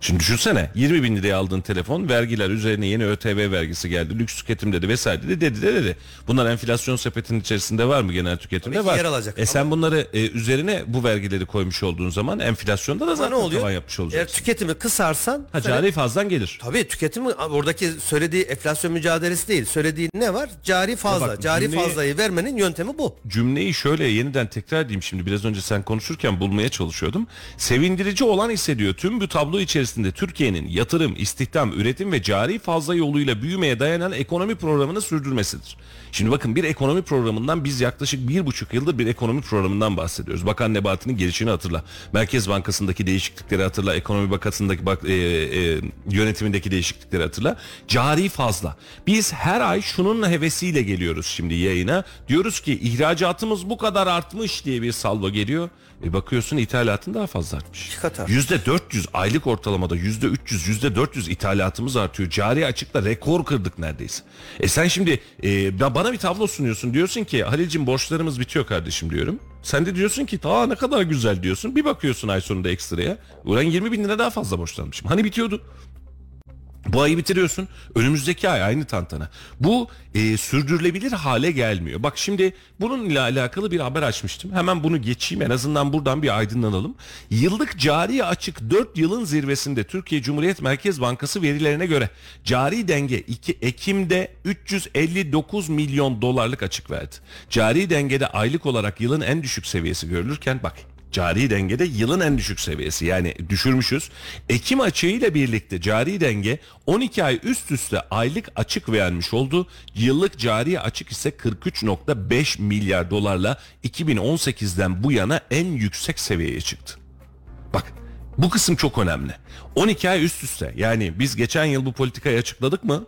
[SPEAKER 1] Şimdi düşünsene 20 bin liraya aldığın telefon vergiler üzerine yeni ÖTV vergisi geldi. Lüks tüketim dedi vesaire dedi dedi de dedi. Bunlar enflasyon sepetinin içerisinde var mı genel tüketimde?
[SPEAKER 2] Tabii ki
[SPEAKER 1] var.
[SPEAKER 2] yer alacak
[SPEAKER 1] E sen bunları e, üzerine bu vergileri koymuş olduğun zaman enflasyonda da zaten
[SPEAKER 2] ne oluyor?
[SPEAKER 1] tavan yapmış
[SPEAKER 2] Eğer
[SPEAKER 1] olacaksın.
[SPEAKER 2] tüketimi kısarsan
[SPEAKER 1] Ha,
[SPEAKER 2] sana-
[SPEAKER 1] cari fazlan gelir.
[SPEAKER 2] Tabii tüketimi oradaki söylediği enflasyon mücadelesi değil. Söylediği ne var? Cari fazla.
[SPEAKER 1] bak,
[SPEAKER 2] Cari
[SPEAKER 1] cümleyi-
[SPEAKER 2] fazlayı vermenin yöntemi bu.
[SPEAKER 1] cümleyi şöyle yeniden tekrar edeyim şimdi biraz önce sen konuşurken bulmaya çalışıyordum. Sevindirici olan hissediyor tüm bu tablo içerisinde Türkiye'nin yatırım, istihdam, üretim ve cari fazla yoluyla büyümeye dayanan ekonomi programını sürdürmesidir. Şimdi bakın bir ekonomi programından biz yaklaşık bir buçuk yıldır bir ekonomi programından bahsediyoruz. Bakan Nebati'nin gelişini hatırla. Merkez Bankası'ndaki değişiklikleri hatırla. Ekonomi Bankası'ndaki bak, e, e, yönetimindeki değişiklikleri hatırla. Cari fazla. Biz her ay şunun hevesiyle geliyoruz şimdi yayına. Diyoruz ki ihracatımız bu kadar artmış diye bir salvo geliyor. E bakıyorsun ithalatın daha fazla artmış.
[SPEAKER 2] İki kat artmış.
[SPEAKER 1] Yüzde 400 aylık ortalamada yüzde 300 yüzde 400 ithalatımız artıyor. Cari açıkla rekor kırdık neredeyse. E sen şimdi e, bana bir tablo sunuyorsun diyorsun ki Halil'cim borçlarımız bitiyor kardeşim diyorum. Sen de diyorsun ki ta ne kadar güzel diyorsun. Bir bakıyorsun ay sonunda ekstraya. Ulan 20 bin lira daha fazla borçlanmışım. Hani bitiyordu? Bu ayı bitiriyorsun. Önümüzdeki ay aynı tantana. Bu e, sürdürülebilir hale gelmiyor. Bak şimdi bununla alakalı bir haber açmıştım. Hemen bunu geçeyim. En azından buradan bir aydınlanalım. Yıllık cari açık 4 yılın zirvesinde Türkiye Cumhuriyet Merkez Bankası verilerine göre cari denge 2 Ekim'de 359 milyon dolarlık açık verdi. Cari dengede aylık olarak yılın en düşük seviyesi görülürken bak Cari dengede yılın en düşük seviyesi yani düşürmüşüz. Ekim açığıyla birlikte cari denge 12 ay üst üste aylık açık vermiş oldu. Yıllık cari açık ise 43.5 milyar dolarla 2018'den bu yana en yüksek seviyeye çıktı. Bak bu kısım çok önemli. 12 ay üst üste yani biz geçen yıl bu politikayı açıkladık mı?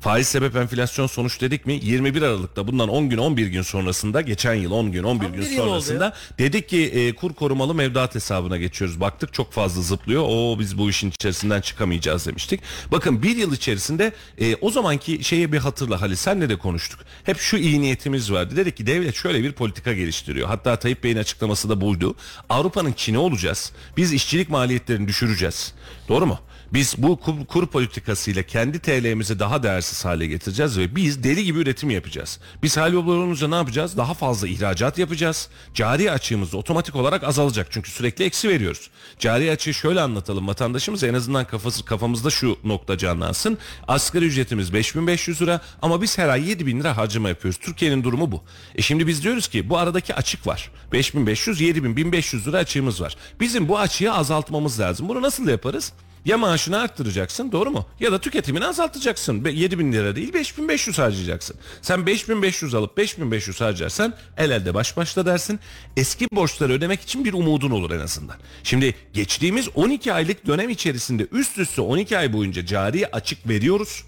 [SPEAKER 1] Faiz sebep enflasyon sonuç dedik mi? 21 Aralık'ta bundan 10 gün 11 gün sonrasında geçen yıl 10 gün 11
[SPEAKER 2] Tam
[SPEAKER 1] gün sonrasında dedik ki e, kur korumalı mevduat hesabına geçiyoruz. Baktık çok fazla zıplıyor. O biz bu işin içerisinden çıkamayacağız demiştik. Bakın bir yıl içerisinde e, o zamanki şeye bir hatırla Halil senle de konuştuk. Hep şu iyi niyetimiz vardı. Dedik ki devlet şöyle bir politika geliştiriyor. Hatta Tayyip Bey'in açıklaması da buydu. Avrupa'nın Çin'i olacağız. Biz işçilik maliyetlerini düşüreceğiz. Doğru mu? Biz bu kur, kur politikasıyla kendi TL'mizi daha değersiz hale getireceğiz ve biz deli gibi üretim yapacağız. Biz hal yolu olunca ne yapacağız? Daha fazla ihracat yapacağız. Cari açığımız otomatik olarak azalacak çünkü sürekli eksi veriyoruz. Cari açığı şöyle anlatalım vatandaşımız en azından kafası, kafamızda şu nokta canlansın. Asgari ücretimiz 5500 lira ama biz her ay 7000 lira harcama yapıyoruz. Türkiye'nin durumu bu. E şimdi biz diyoruz ki bu aradaki açık var. 5500 7000 1500 lira açığımız var. Bizim bu açığı azaltmamız lazım. Bunu nasıl yaparız? Ya maaşını arttıracaksın doğru mu? Ya da tüketimini azaltacaksın. Be- 7 bin lira değil 5500 harcayacaksın. Sen 5500 alıp 5500 harcarsan el elde baş başta dersin. Eski borçları ödemek için bir umudun olur en azından. Şimdi geçtiğimiz 12 aylık dönem içerisinde üst üste 12 ay boyunca cari açık veriyoruz.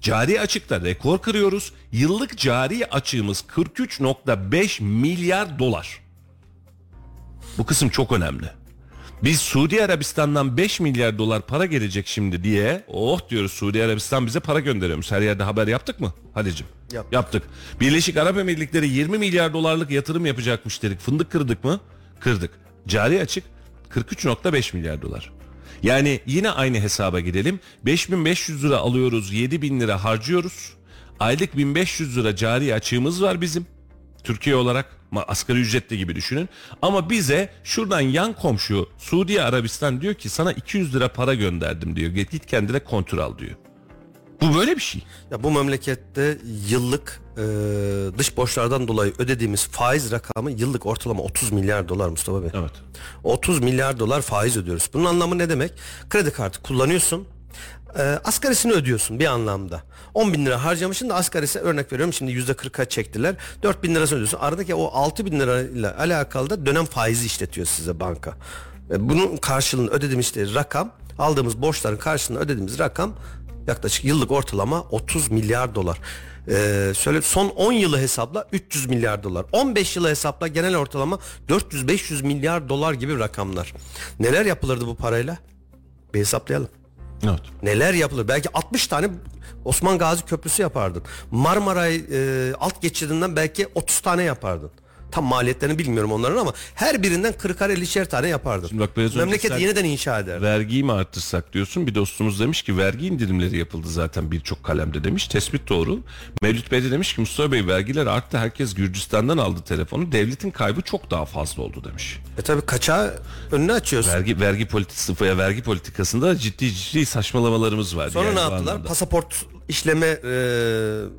[SPEAKER 1] Cari açıkta rekor kırıyoruz. Yıllık cari açığımız 43.5 milyar dolar. Bu kısım çok önemli. Biz Suudi Arabistan'dan 5 milyar dolar para gelecek şimdi diye oh diyoruz Suudi Arabistan bize para gönderiyormuş. Her yerde haber yaptık mı Halicim?
[SPEAKER 2] Yaptık.
[SPEAKER 1] Yaptık. Birleşik Arap Emirlikleri 20 milyar dolarlık yatırım yapacakmış dedik. Fındık kırdık mı? Kırdık. Cari açık 43.5 milyar dolar. Yani yine aynı hesaba gidelim. 5500 lira alıyoruz, 7000 lira harcıyoruz. Aylık 1500 lira cari açığımız var bizim. Türkiye olarak asgari ücretli gibi düşünün. Ama bize şuradan yan komşu Suudi Arabistan diyor ki sana 200 lira para gönderdim diyor. Git git kendine kontrol al diyor. Bu böyle bir şey.
[SPEAKER 2] Ya bu memlekette yıllık e, dış borçlardan dolayı ödediğimiz faiz rakamı yıllık ortalama 30 milyar dolar Mustafa Bey.
[SPEAKER 1] Evet.
[SPEAKER 2] 30 milyar dolar faiz ödüyoruz. Bunun anlamı ne demek? Kredi kartı kullanıyorsun. E, asgarisini ödüyorsun bir anlamda. 10 bin lira harcamışsın da asgarisi örnek veriyorum şimdi yüzde 40'a çektiler. 4 bin lirasını ödüyorsun. Aradaki o 6 bin lirayla alakalı da dönem faizi işletiyor size banka. E, bunun karşılığını ödediğimiz işte rakam aldığımız borçların karşılığını ödediğimiz rakam yaklaşık yıllık ortalama 30 milyar dolar. Ee, söyle son 10 yılı hesapla 300 milyar dolar. 15 yılı hesapla genel ortalama 400-500 milyar dolar gibi rakamlar. Neler yapılırdı bu parayla? Bir hesaplayalım.
[SPEAKER 1] Evet.
[SPEAKER 2] Neler yapılır? Belki 60 tane Osman Gazi Köprüsü yapardın. Marmaray e, alt geçidinden belki 30 tane yapardın. Tam maliyetlerini bilmiyorum onların ama her birinden 40'ar 50'şer tane yapardın.
[SPEAKER 1] Şimdi bak biraz önce
[SPEAKER 2] Memleket
[SPEAKER 1] sen-
[SPEAKER 2] yeniden inşa eder.
[SPEAKER 1] Vergiyi mi arttırsak diyorsun. Bir dostumuz demiş ki vergi indirimleri yapıldı zaten birçok kalemde demiş. Tespit doğru. Mevlüt Bey de demiş ki Mustafa Bey vergiler arttı. Herkes Gürcistan'dan aldı telefonu. Devletin kaybı çok daha fazla oldu demiş.
[SPEAKER 2] E tabi kaçağı önünü açıyorsun.
[SPEAKER 1] Vergi vergi politikası veya vergi politikasında ciddi ciddi saçmalamalarımız var.
[SPEAKER 2] Sonra
[SPEAKER 1] yani
[SPEAKER 2] ne yaptılar? Pasaport işleme e,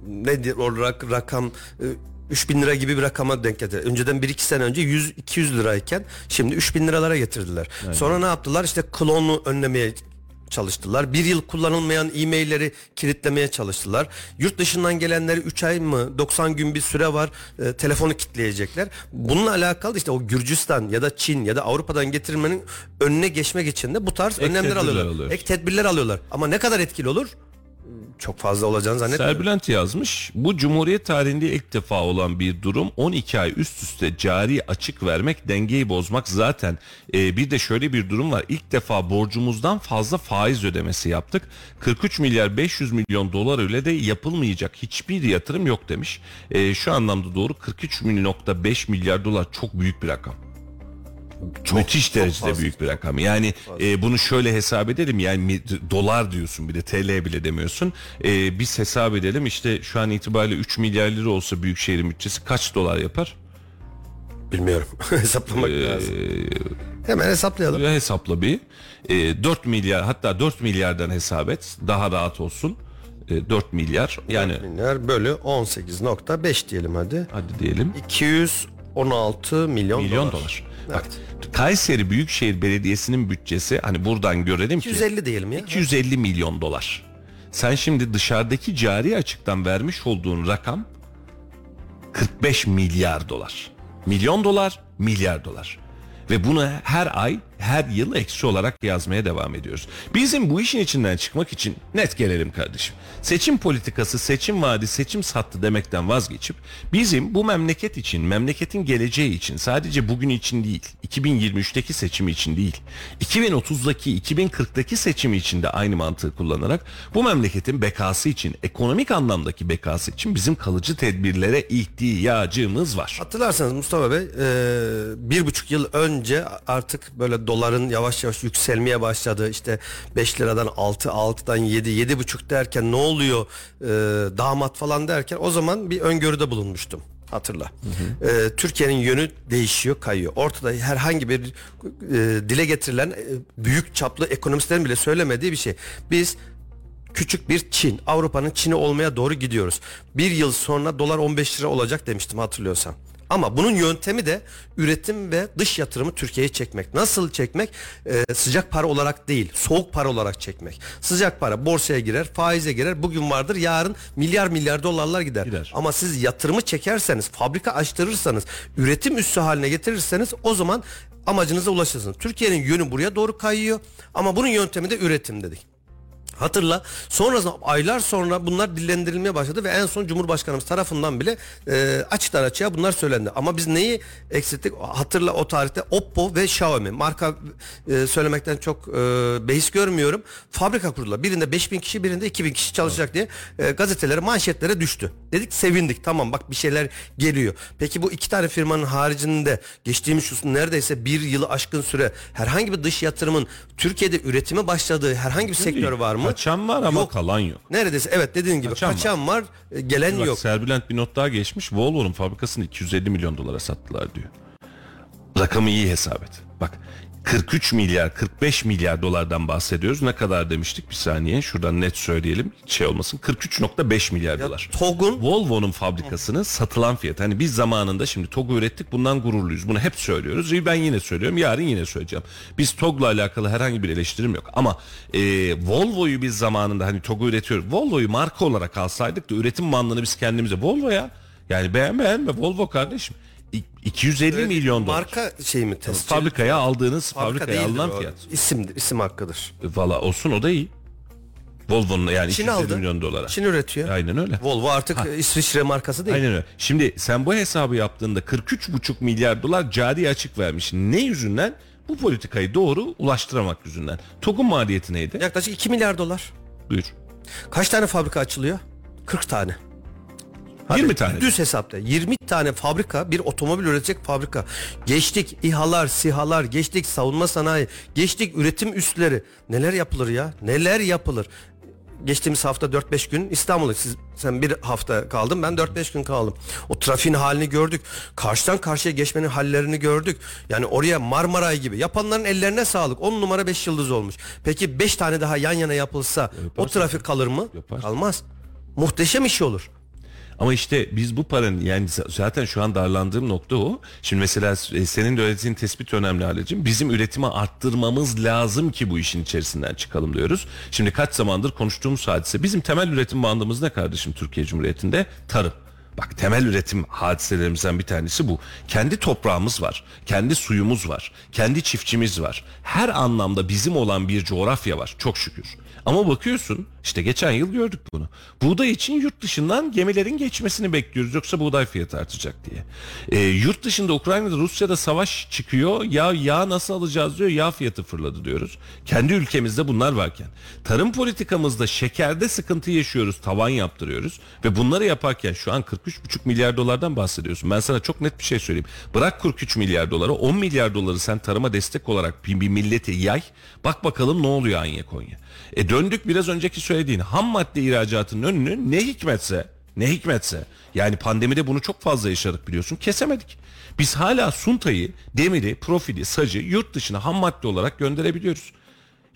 [SPEAKER 2] nedir olarak rakam e, 3000 lira gibi bir rakama denk getirdi. Önceden 1-2 sene önce 100-200 lirayken şimdi 3000 liralara getirdiler. Sonra ne yaptılar? İşte klonu önlemeye çalıştılar. Bir yıl kullanılmayan e-mailleri kilitlemeye çalıştılar. Yurt dışından gelenleri 3 ay mı 90 gün bir süre var e, telefonu kitleyecekler. Bununla alakalı işte o Gürcistan ya da Çin ya da Avrupa'dan getirmenin önüne geçmek için de bu tarz
[SPEAKER 1] Ek
[SPEAKER 2] önlemler alıyorlar.
[SPEAKER 1] alıyor.
[SPEAKER 2] Ek tedbirler alıyorlar. Ama ne kadar etkili olur? Çok fazla olacağını zannetmiyorum.
[SPEAKER 1] Serbülent yazmış. Bu Cumhuriyet tarihinde ilk defa olan bir durum. 12 ay üst üste cari açık vermek, dengeyi bozmak zaten. Ee, bir de şöyle bir durum var. İlk defa borcumuzdan fazla faiz ödemesi yaptık. 43 milyar 500 milyon dolar öyle de yapılmayacak hiçbir yatırım yok demiş. Ee, şu anlamda doğru 43,5 milyar dolar çok büyük bir rakam. Müthiş derecede
[SPEAKER 2] fazla.
[SPEAKER 1] büyük bir rakam. Yani e, bunu şöyle hesap edelim. Yani dolar diyorsun bir de TL bile demiyorsun. E, biz hesap edelim işte şu an itibariyle 3 milyar lira olsa büyükşehir'in bütçesi kaç dolar yapar?
[SPEAKER 2] Bilmiyorum. Hesaplamak
[SPEAKER 1] Ee,
[SPEAKER 2] lazım. Hemen hesaplayalım.
[SPEAKER 1] Hesapla bir. E, 4 milyar hatta 4 milyardan hesap et. Daha rahat olsun. E, 4 milyar yani
[SPEAKER 2] Milyar bölü 18.5 diyelim hadi.
[SPEAKER 1] hadi diyelim
[SPEAKER 2] 216 milyon,
[SPEAKER 1] milyon
[SPEAKER 2] dolar.
[SPEAKER 1] dolar. Bak Kayseri Büyükşehir Belediyesi'nin bütçesi hani buradan görelim ki
[SPEAKER 2] 250 diyelim ya.
[SPEAKER 1] 250 milyon dolar. Sen şimdi dışarıdaki cari açıktan vermiş olduğun rakam 45 milyar dolar. Milyon dolar, milyar dolar. Ve bunu her ay, her yıl eksi olarak yazmaya devam ediyoruz. Bizim bu işin içinden çıkmak için net gelelim kardeşim. Seçim politikası, seçim vaadi, seçim sattı demekten vazgeçip bizim bu memleket için, memleketin geleceği için sadece bugün için değil, 2023'teki seçimi için değil, 2030'daki, 2040'daki seçimi için de aynı mantığı kullanarak bu memleketin bekası için, ekonomik anlamdaki bekası için bizim kalıcı tedbirlere ihtiyacımız var.
[SPEAKER 2] Hatırlarsanız Mustafa Bey e, bir buçuk yıl önce artık böyle doların yavaş yavaş yükselmeye başladı. İşte 5 liradan 6, 6'dan 7, 7,5 derken ne oluyor e, damat falan derken o zaman bir öngörüde bulunmuştum. Hatırla. E, Türkiye'nin yönü değişiyor, kayıyor. Ortada herhangi bir e, dile getirilen e, büyük çaplı ekonomistlerin bile söylemediği bir şey. Biz küçük bir Çin, Avrupa'nın Çin'i olmaya doğru gidiyoruz. Bir yıl sonra dolar 15 lira olacak demiştim hatırlıyorsan. Ama bunun yöntemi de üretim ve dış yatırımı Türkiye'ye çekmek. Nasıl çekmek? Ee, sıcak para olarak değil, soğuk para olarak çekmek. Sıcak para borsaya girer, faize girer. Bugün vardır, yarın milyar milyar dolarlar gider.
[SPEAKER 1] Gider.
[SPEAKER 2] Ama siz yatırımı çekerseniz, fabrika açtırırsanız, üretim üssü haline getirirseniz o zaman amacınıza ulaşırsınız. Türkiye'nin yönü buraya doğru kayıyor ama bunun yöntemi de üretim dedik. Hatırla. Sonrasında aylar sonra bunlar dillendirilmeye başladı ve en son Cumhurbaşkanımız tarafından bile e, açıktan açığa bunlar söylendi. Ama biz neyi eksilttik? Hatırla o tarihte Oppo ve Xiaomi marka e, söylemekten çok e, behis görmüyorum. Fabrika kurdular. Birinde 5000 kişi birinde 2000 kişi çalışacak diye e, gazetelere manşetlere düştü. Dedik sevindik tamam bak bir şeyler geliyor. Peki bu iki tane firmanın haricinde geçtiğimiz şu neredeyse bir yılı aşkın süre herhangi bir dış yatırımın Türkiye'de üretime başladığı herhangi bir sektör var mı?
[SPEAKER 1] Kaçan var ama
[SPEAKER 2] Yok.
[SPEAKER 1] kalan yok.
[SPEAKER 2] Neredeyse evet dediğin gibi
[SPEAKER 1] Kaçan
[SPEAKER 2] kaçan,
[SPEAKER 1] var.
[SPEAKER 2] var, e, gelen
[SPEAKER 1] Bak
[SPEAKER 2] yok.
[SPEAKER 1] Serbülent bir not daha geçmiş. Volvo'nun fabrikasını 250 milyon dolara sattılar diyor. Rakamı iyi hesap et. Bak 43 milyar 45 milyar dolardan bahsediyoruz. Ne kadar demiştik bir saniye şuradan net söyleyelim şey olmasın 43.5 milyar dolar.
[SPEAKER 2] TOG'un
[SPEAKER 1] Volvo'nun fabrikasının satılan fiyat. Hani biz zamanında şimdi TOG'u ürettik bundan gururluyuz. Bunu hep söylüyoruz. Ben yine söylüyorum. Yarın yine söyleyeceğim. Biz TOG'la alakalı herhangi bir eleştirim yok. Ama e, Volvo'yu biz zamanında hani TOG'u üretiyoruz. Volvo'yu marka olarak alsaydık da üretim bandını biz kendimize Volvo ya. Yani beğen beğenme Volvo kardeşim. İ- 250 milyon dolar.
[SPEAKER 2] marka şey mi test?
[SPEAKER 1] Fabrikaya aldığınız
[SPEAKER 2] Fabrika
[SPEAKER 1] fabrikaya
[SPEAKER 2] değildir
[SPEAKER 1] alınan
[SPEAKER 2] o.
[SPEAKER 1] fiyat.
[SPEAKER 2] İsimdir, isim hakkıdır.
[SPEAKER 1] E, Valla olsun o da iyi. Volvo'nun yani
[SPEAKER 2] Çin
[SPEAKER 1] 250
[SPEAKER 2] aldı.
[SPEAKER 1] milyon dolara.
[SPEAKER 2] Çin üretiyor.
[SPEAKER 1] Aynen öyle.
[SPEAKER 2] Volvo artık e, İsviçre markası değil.
[SPEAKER 1] Aynen öyle. Şimdi sen bu hesabı yaptığında 43,5 milyar dolar cari açık vermiş. Ne yüzünden? Bu politikayı doğru ulaştıramak yüzünden. TOG'un maliyeti neydi?
[SPEAKER 2] Yaklaşık 2 milyar dolar.
[SPEAKER 1] Buyur.
[SPEAKER 2] Kaç tane fabrika açılıyor? 40 tane.
[SPEAKER 1] 20 tane.
[SPEAKER 2] Düz hesapta 20 tane fabrika bir otomobil üretecek fabrika. Geçtik İHA'lar, SİHA'lar, geçtik savunma sanayi, geçtik üretim üsleri. Neler yapılır ya? Neler yapılır? Geçtiğimiz hafta 4-5 gün İstanbul'da siz sen bir hafta kaldın ben 4-5 gün kaldım. O trafiğin halini gördük. Karşıdan karşıya geçmenin hallerini gördük. Yani oraya Marmaray gibi yapanların ellerine sağlık. 10 numara 5 yıldız olmuş. Peki 5 tane daha yan yana yapılsa o trafik kalır mı?
[SPEAKER 1] Yaparsın.
[SPEAKER 2] Kalmaz. Muhteşem iş olur.
[SPEAKER 1] Ama işte biz bu paranın yani zaten şu an darlandığım nokta o. Şimdi mesela e, senin de öğrettiğin tespit önemli Halicim. Bizim üretimi arttırmamız lazım ki bu işin içerisinden çıkalım diyoruz. Şimdi kaç zamandır konuştuğumuz hadise. Bizim temel üretim bandımız ne kardeşim Türkiye Cumhuriyeti'nde? Tarım. Bak temel üretim hadiselerimizden bir tanesi bu. Kendi toprağımız var, kendi suyumuz var, kendi çiftçimiz var. Her anlamda bizim olan bir coğrafya var çok şükür. Ama bakıyorsun işte geçen yıl gördük bunu. Buğday için yurt dışından gemilerin geçmesini bekliyoruz yoksa buğday fiyatı artacak diye. Ee, yurt dışında Ukrayna'da Rusya'da savaş çıkıyor. Ya yağ nasıl alacağız diyor. Yağ fiyatı fırladı diyoruz. Kendi ülkemizde bunlar varken. Tarım politikamızda şekerde sıkıntı yaşıyoruz. Tavan yaptırıyoruz. Ve bunları yaparken şu an 43,5 milyar dolardan bahsediyorsun. Ben sana çok net bir şey söyleyeyim. Bırak 43 milyar doları 10 milyar doları sen tarıma destek olarak bir, bir millete yay. Bak bakalım ne oluyor Anya Konya. E döndük biraz önceki söylediğin ham madde ihracatının önünü ne hikmetse ne hikmetse yani pandemide bunu çok fazla yaşadık biliyorsun kesemedik. Biz hala suntayı, demiri, profili, sacı yurt dışına ham madde olarak gönderebiliyoruz.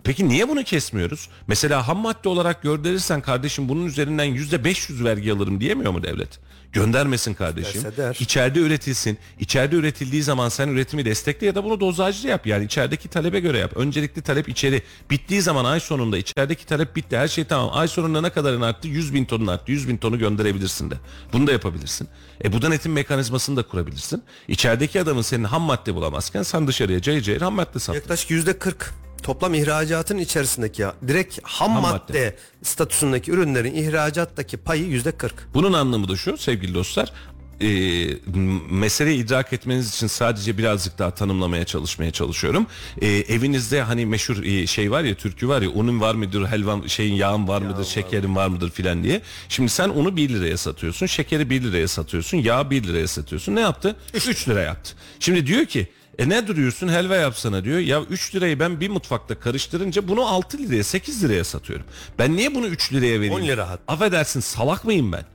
[SPEAKER 1] Peki niye bunu kesmiyoruz? Mesela ham madde olarak gönderirsen kardeşim bunun üzerinden yüzde 500 vergi alırım diyemiyor mu devlet? Göndermesin kardeşim.
[SPEAKER 2] Derse der.
[SPEAKER 1] İçeride üretilsin. İçeride üretildiği zaman sen üretimi destekle ya da bunu dozajlı yap. Yani içerideki talebe göre yap. Öncelikli talep içeri. Bittiği zaman ay sonunda içerideki talep bitti. Her şey tamam. Ay sonunda ne kadarın arttı? 100 bin tonun arttı. 100 bin tonu gönderebilirsin de. Bunu da yapabilirsin. E bu denetim mekanizmasını da kurabilirsin. İçerideki adamın senin ham madde bulamazken sen dışarıya cayır cayır ham madde sat.
[SPEAKER 2] Yaklaşık yüzde 40 toplam ihracatın içerisindeki ya direkt ham,
[SPEAKER 1] Ham
[SPEAKER 2] madde,
[SPEAKER 1] madde.
[SPEAKER 2] statüsündeki ürünlerin ihracattaki payı yüzde 40.
[SPEAKER 1] Bunun anlamı da şu sevgili dostlar. E, meseleyi idrak etmeniz için sadece birazcık daha tanımlamaya çalışmaya çalışıyorum. E, evinizde hani meşhur e, şey var ya türkü var ya unun var mıdır, helvan şeyin yağın var mıdır, şekerin var mıdır filan diye. Şimdi sen unu 1 liraya satıyorsun, şekeri 1 liraya satıyorsun, yağı 1 liraya satıyorsun. Ne yaptı? 3 lira yaptı. Şimdi diyor ki e ne duruyorsun helva yapsana diyor. Ya 3 lirayı ben bir mutfakta karıştırınca bunu 6 liraya 8 liraya satıyorum. Ben niye bunu 3 liraya vereyim?
[SPEAKER 2] 10 lira hatta.
[SPEAKER 1] Affedersin salak mıyım ben?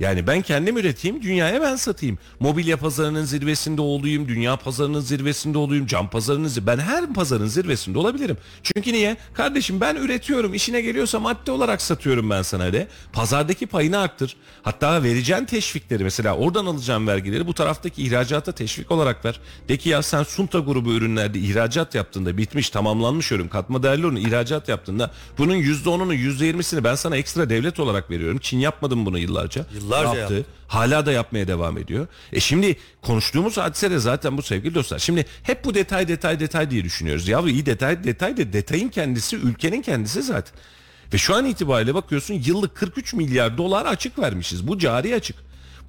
[SPEAKER 1] Yani ben kendim üreteyim, dünyaya ben satayım. Mobilya pazarının zirvesinde olayım, dünya pazarının zirvesinde olayım, cam pazarının. Ben her pazarın zirvesinde olabilirim. Çünkü niye? Kardeşim ben üretiyorum, işine geliyorsa madde olarak satıyorum ben sana de. Pazardaki payını arttır. Hatta vereceğin teşvikleri mesela oradan alacağım vergileri bu taraftaki ihracata teşvik olarak ver. De ki ya sen Sunta grubu ürünlerde ihracat yaptığında bitmiş, tamamlanmış ürün, katma değerli ürün ihracat yaptığında bunun %10'unu %20'sini ben sana ekstra devlet olarak veriyorum. Çin yapmadı mı bunu yıllarca?
[SPEAKER 2] Yıllarca
[SPEAKER 1] Yaptı.
[SPEAKER 2] yaptı.
[SPEAKER 1] Hala da yapmaya devam ediyor. E şimdi konuştuğumuz hadise de zaten bu sevgili dostlar. Şimdi hep bu detay detay detay diye düşünüyoruz. Ya iyi detay detay de detayın kendisi ülkenin kendisi zaten. Ve şu an itibariyle bakıyorsun yıllık 43 milyar dolar açık vermişiz. Bu cari açık.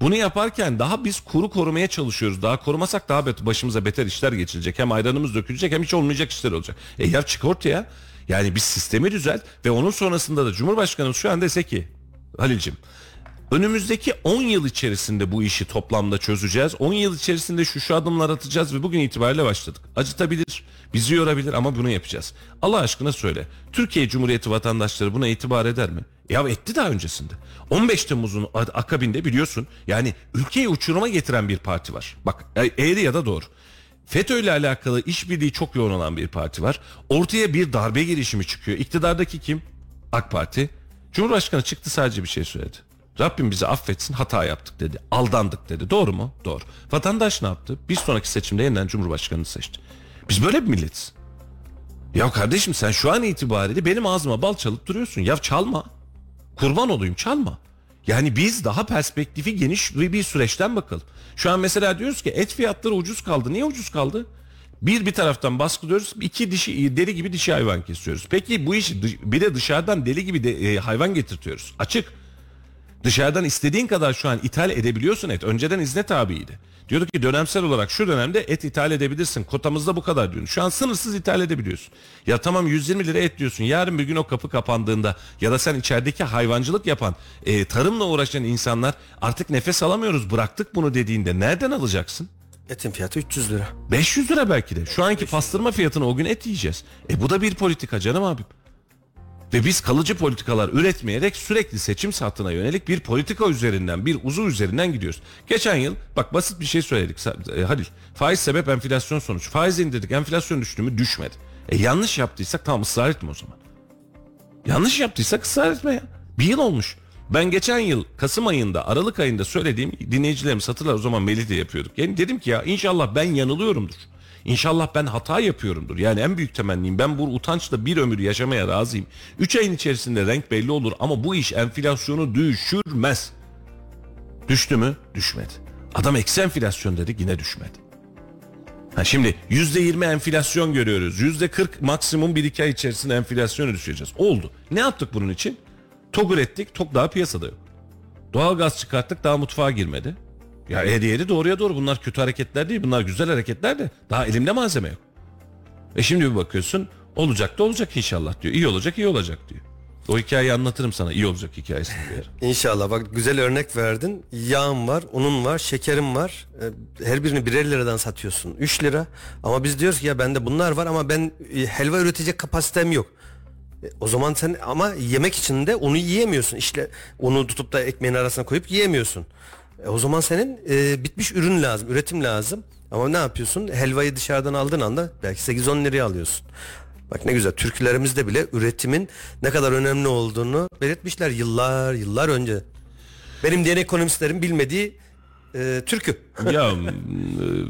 [SPEAKER 1] Bunu yaparken daha biz kuru korumaya çalışıyoruz. Daha korumasak daha bet- başımıza beter işler geçilecek. Hem ayranımız dökülecek hem hiç olmayacak işler olacak. E ya çık ortaya. Yani biz sistemi düzelt ve onun sonrasında da Cumhurbaşkanımız şu an dese ki Halil'cim önümüzdeki 10 yıl içerisinde bu işi toplamda çözeceğiz. 10 yıl içerisinde şu şu adımlar atacağız ve bugün itibariyle başladık. Acıtabilir, bizi yorabilir ama bunu yapacağız. Allah aşkına söyle. Türkiye Cumhuriyeti vatandaşları buna itibar eder mi? Ya etti daha öncesinde. 15 Temmuz'un akabinde biliyorsun yani ülkeyi uçuruma getiren bir parti var. Bak e- eğri ya da doğru. FETÖ ile alakalı işbirliği çok yoğun olan bir parti var. Ortaya bir darbe girişimi çıkıyor. İktidardaki kim? AK Parti. Cumhurbaşkanı çıktı sadece bir şey söyledi. Rabbim bizi affetsin hata yaptık dedi. Aldandık dedi. Doğru mu? Doğru. Vatandaş ne yaptı? Bir sonraki seçimde yeniden Cumhurbaşkanını seçti. Biz böyle bir milletiz. Ya kardeşim sen şu an itibariyle benim ağzıma bal çalıp duruyorsun. Ya çalma. Kurban olayım çalma. Yani biz daha perspektifi geniş bir süreçten bakalım. Şu an mesela diyoruz ki et fiyatları ucuz kaldı. Niye ucuz kaldı? Bir bir taraftan baskılıyoruz. iki dişi deli gibi dişi hayvan kesiyoruz. Peki bu işi bir de dışarıdan deli gibi de e, hayvan getirtiyoruz. Açık. Dışarıdan istediğin kadar şu an ithal edebiliyorsun et. Önceden izne tabiydi. Diyorduk ki dönemsel olarak şu dönemde et ithal edebilirsin. Kotamızda bu kadar diyorsun. Şu an sınırsız ithal edebiliyorsun. Ya tamam 120 lira et diyorsun. Yarın bir gün o kapı kapandığında ya da sen içerideki hayvancılık yapan, e, tarımla uğraşan insanlar artık nefes alamıyoruz bıraktık bunu dediğinde nereden alacaksın?
[SPEAKER 2] Etin fiyatı 300 lira.
[SPEAKER 1] 500 lira belki de. Şu anki pastırma fiyatını o gün et yiyeceğiz. E bu da bir politika canım abim. Ve biz kalıcı politikalar üretmeyerek sürekli seçim saatine yönelik bir politika üzerinden, bir uzu üzerinden gidiyoruz. Geçen yıl bak basit bir şey söyledik e, Halil. Faiz sebep enflasyon sonuç. Faiz indirdik enflasyon düştü mü? Düşmedi. E yanlış yaptıysak tamam ısrar etme o zaman. Yanlış yaptıysak ısrar etme ya. Bir yıl olmuş. Ben geçen yıl Kasım ayında, Aralık ayında söylediğim dinleyicilerimiz hatırlar o zaman Melih'de yapıyorduk. Yani dedim ki ya inşallah ben yanılıyorumdur. İnşallah ben hata yapıyorumdur. Yani en büyük temennim ben bu utançla bir ömür yaşamaya razıyım. 3 ayın içerisinde renk belli olur ama bu iş enflasyonu düşürmez. Düştü mü? Düşmedi. Adam eksi enflasyon dedi yine düşmedi. Ha şimdi %20 enflasyon görüyoruz. %40 maksimum 1-2 ay içerisinde enflasyona düşeceğiz. Oldu. Ne yaptık bunun için? TOG ürettik. TOG daha piyasada yok. Doğalgaz çıkarttık daha mutfağa girmedi. Ya eğri doğruya doğru bunlar kötü hareketler değil. Bunlar güzel hareketler de daha elimde malzeme yok. E şimdi bir bakıyorsun olacak da olacak inşallah diyor. İyi olacak iyi olacak diyor. O hikayeyi anlatırım sana iyi olacak hikayesini bir.
[SPEAKER 2] İnşallah bak güzel örnek verdin. Yağım var, unun var, şekerim var. Ee, Her birini birer liradan satıyorsun. 3 lira. Ama biz diyoruz ki ya bende bunlar var ama ben e, helva üretecek kapasitem yok. E, O zaman sen ama yemek için de onu yiyemiyorsun. İşte onu tutup da ekmeğin arasına koyup yiyemiyorsun. E, o zaman senin e, bitmiş ürün lazım, üretim lazım. Ama ne yapıyorsun? Helvayı dışarıdan aldığın anda belki 8-10 liraya alıyorsun. Bak ne güzel türkülerimizde bile üretimin ne kadar önemli olduğunu belirtmişler yıllar yıllar önce. Benim diyen ekonomistlerin bilmediği e, türkü.
[SPEAKER 1] ya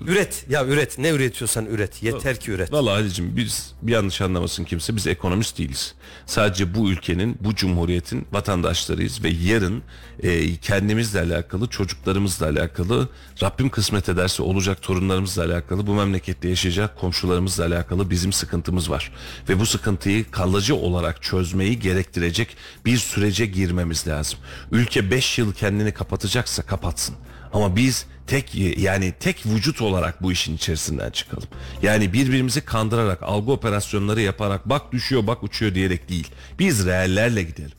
[SPEAKER 2] Üret ya üret ne üretiyorsan üret yeter ki üret.
[SPEAKER 1] Vallahi Ali'cim biz bir yanlış anlamasın kimse biz ekonomist değiliz. Sadece bu ülkenin bu cumhuriyetin vatandaşlarıyız ve yarın e, kendimizle alakalı çocuklarımızla alakalı Rabbim kısmet ederse olacak torunlarımızla alakalı bu memlekette yaşayacak komşularımızla alakalı bizim sıkıntımız var. Ve bu sıkıntıyı kalıcı olarak çözmeyi gerektirecek bir sürece girmemiz lazım. Ülke 5 yıl kendini kapatacaksa kapatsın. Ama biz tek yani tek vücut olarak bu işin içerisinden çıkalım. Yani birbirimizi kandırarak, algı operasyonları yaparak bak düşüyor bak uçuyor diyerek değil. Biz reellerle gidelim.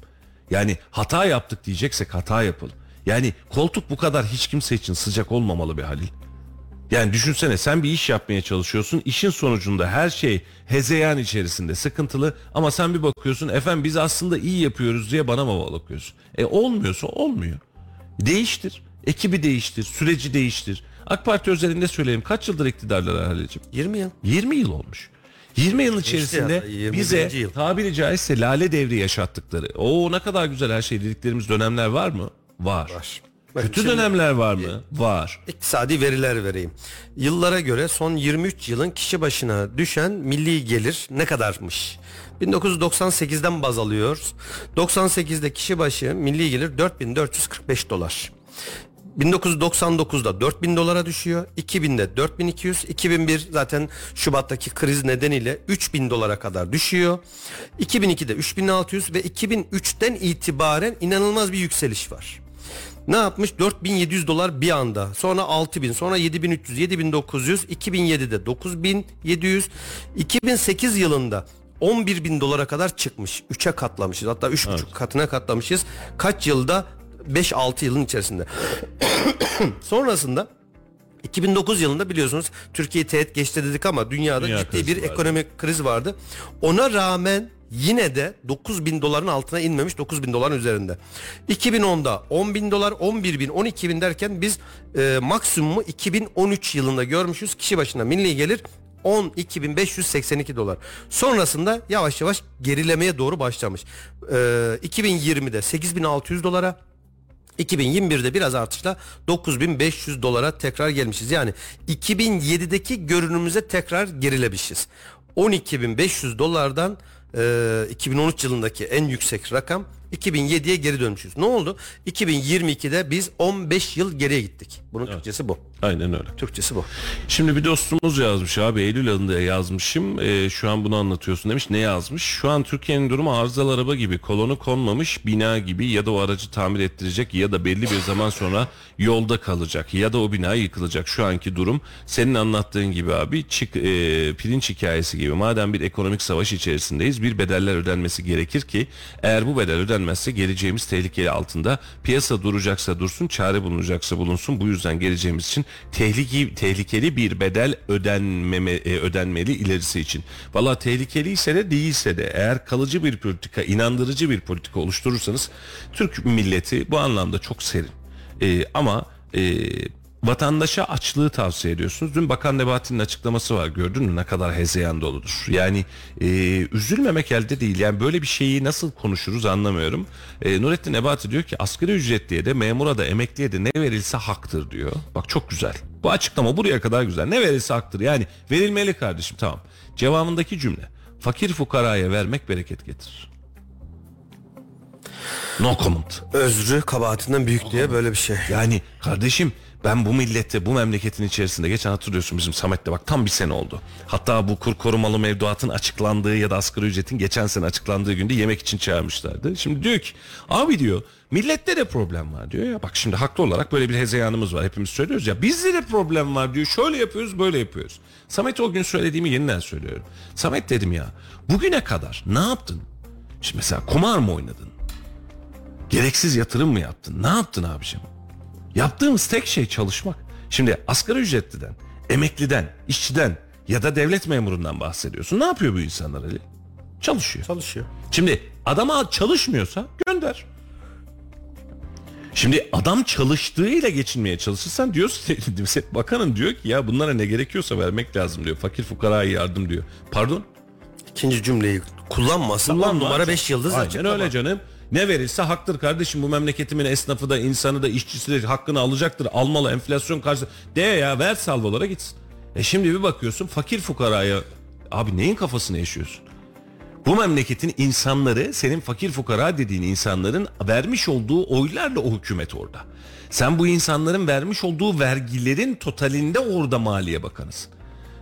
[SPEAKER 1] Yani hata yaptık diyeceksek hata yapalım. Yani koltuk bu kadar hiç kimse için sıcak olmamalı bir Halil. Yani düşünsene sen bir iş yapmaya çalışıyorsun. işin sonucunda her şey hezeyan içerisinde sıkıntılı ama sen bir bakıyorsun efendim biz aslında iyi yapıyoruz diye bana mı bakıyorsun? E olmuyorsa olmuyor. Değiştir. Ekibi değiştir. Süreci değiştir. AK Parti özelinde söyleyeyim. Kaç yıldır iktidarlar Halil'ciğim?
[SPEAKER 2] 20 yıl.
[SPEAKER 1] 20 yıl olmuş. 20 yıl içerisinde
[SPEAKER 2] hatta, 21.
[SPEAKER 1] bize
[SPEAKER 2] yıl.
[SPEAKER 1] tabiri caizse lale devri yaşattıkları. O ne kadar güzel her şey dediklerimiz dönemler var mı? Var.
[SPEAKER 2] Var. Bak
[SPEAKER 1] Kötü
[SPEAKER 2] şimdi-
[SPEAKER 1] dönemler var mı? Var.
[SPEAKER 2] İktisadi veriler vereyim. Yıllara göre son 23 yılın kişi başına düşen milli gelir ne kadarmış? 1998'den baz alıyoruz. 98'de kişi başı milli gelir 4445 dolar. 1999'da 4000 dolara düşüyor. 2000'de 4200, 2001 zaten Şubat'taki kriz nedeniyle 3000 dolara kadar düşüyor. 2002'de 3600 ve 2003'ten itibaren inanılmaz bir yükseliş var. Ne yapmış? 4700 dolar bir anda. Sonra 6000, sonra 7300, 7900, 2007'de 9700, 2008 yılında 11 bin dolara kadar çıkmış. 3'e katlamışız. Hatta 3,5 katına katlamışız. Kaç yılda? 5-6 yılın içerisinde. Sonrasında 2009 yılında biliyorsunuz Türkiye teğet geçti dedik ama dünyada
[SPEAKER 1] Dünya
[SPEAKER 2] ciddi bir
[SPEAKER 1] vardı.
[SPEAKER 2] ekonomik kriz vardı. Ona rağmen yine de 9 bin doların altına inmemiş 9 bin doların üzerinde. 2010'da 10 bin dolar 11 bin 12 bin derken biz e, maksimumu 2013 yılında görmüşüz. Kişi başına milli gelir 12.582 dolar. Sonrasında yavaş yavaş gerilemeye doğru başlamış. E, 2020'de 8.600 dolara 2021'de biraz artışla 9500 dolara tekrar gelmişiz. Yani 2007'deki görünümüze tekrar gerilemişiz. 12.500 dolardan e, 2013 yılındaki en yüksek rakam 2007'ye geri dönmüşüz. Ne oldu? 2022'de biz 15 yıl geriye gittik. Bunun Türkçesi bu.
[SPEAKER 1] Aynen öyle.
[SPEAKER 2] Türkçesi bu.
[SPEAKER 1] Şimdi bir dostumuz yazmış abi Eylül ayında yazmışım. Ee, şu an bunu anlatıyorsun demiş. Ne yazmış? Şu an Türkiye'nin durumu arızalı araba gibi. Kolonu konmamış bina gibi ya da o aracı tamir ettirecek ya da belli bir zaman sonra yolda kalacak ya da o bina yıkılacak. Şu anki durum senin anlattığın gibi abi çık, e, pirinç hikayesi gibi. Madem bir ekonomik savaş içerisindeyiz bir bedeller ödenmesi gerekir ki eğer bu bedel ödenmezse geleceğimiz tehlikeli altında piyasa duracaksa dursun çare bulunacaksa bulunsun. Bu yüzden geleceğimiz için tehlike, tehlikeli bir bedel ödenmeme, e, ödenmeli ilerisi için. Valla tehlikeliyse de değilse de eğer kalıcı bir politika, inandırıcı bir politika oluşturursanız Türk milleti bu anlamda çok serin. E, ama e, vatandaşa açlığı tavsiye ediyorsunuz. Dün Bakan Nebati'nin açıklaması var gördün mü ne kadar hezeyan doludur. Yani e, üzülmemek elde değil. Yani böyle bir şeyi nasıl konuşuruz anlamıyorum. E, Nurettin Nebati diyor ki asgari ücretliye de memura da emekliye de ne verilse haktır diyor. Bak çok güzel. Bu açıklama buraya kadar güzel. Ne verilse haktır. Yani verilmeli kardeşim tamam. Cevabındaki cümle. Fakir fukaraya vermek bereket getirir. No comment.
[SPEAKER 2] Özrü kabahatinden büyük diye böyle bir şey.
[SPEAKER 1] Yani kardeşim ben bu millette bu memleketin içerisinde geçen hatırlıyorsun bizim Samet'le bak tam bir sene oldu. Hatta bu kur korumalı mevduatın açıklandığı ya da asgari ücretin geçen sene açıklandığı günde yemek için çağırmışlardı. Şimdi diyor ki abi diyor millette de problem var diyor ya. Bak şimdi haklı olarak böyle bir hezeyanımız var hepimiz söylüyoruz ya. Bizde de problem var diyor şöyle yapıyoruz böyle yapıyoruz. Samet o gün söylediğimi yeniden söylüyorum. Samet dedim ya bugüne kadar ne yaptın? Şimdi mesela kumar mı oynadın? Gereksiz yatırım mı yaptın? Ne yaptın abicim? Yaptığımız tek şey çalışmak. Şimdi asgari ücretliden, emekliden, işçiden ya da devlet memurundan bahsediyorsun. Ne yapıyor bu insanlar Ali? Çalışıyor.
[SPEAKER 2] Çalışıyor.
[SPEAKER 1] Şimdi adama çalışmıyorsa gönder. Şimdi adam çalıştığıyla geçinmeye çalışırsan diyorsun bakanın diyor ki ya bunlara ne gerekiyorsa vermek lazım diyor. Fakir fukaraya yardım diyor. Pardon?
[SPEAKER 2] İkinci cümleyi kullanmasın.
[SPEAKER 1] Kullanma.
[SPEAKER 2] Numara 5 yıldız
[SPEAKER 1] Aynen öyle canım. Ne verirse haktır kardeşim bu memleketimin esnafı da insanı da işçisi de hakkını alacaktır. Almalı enflasyon karşı. De ya ver salvolara gitsin. E şimdi bir bakıyorsun fakir fukaraya abi neyin kafasını yaşıyorsun? Bu memleketin insanları senin fakir fukara dediğin insanların vermiş olduğu oylarla o hükümet orada. Sen bu insanların vermiş olduğu vergilerin totalinde orada maliye bakanısın.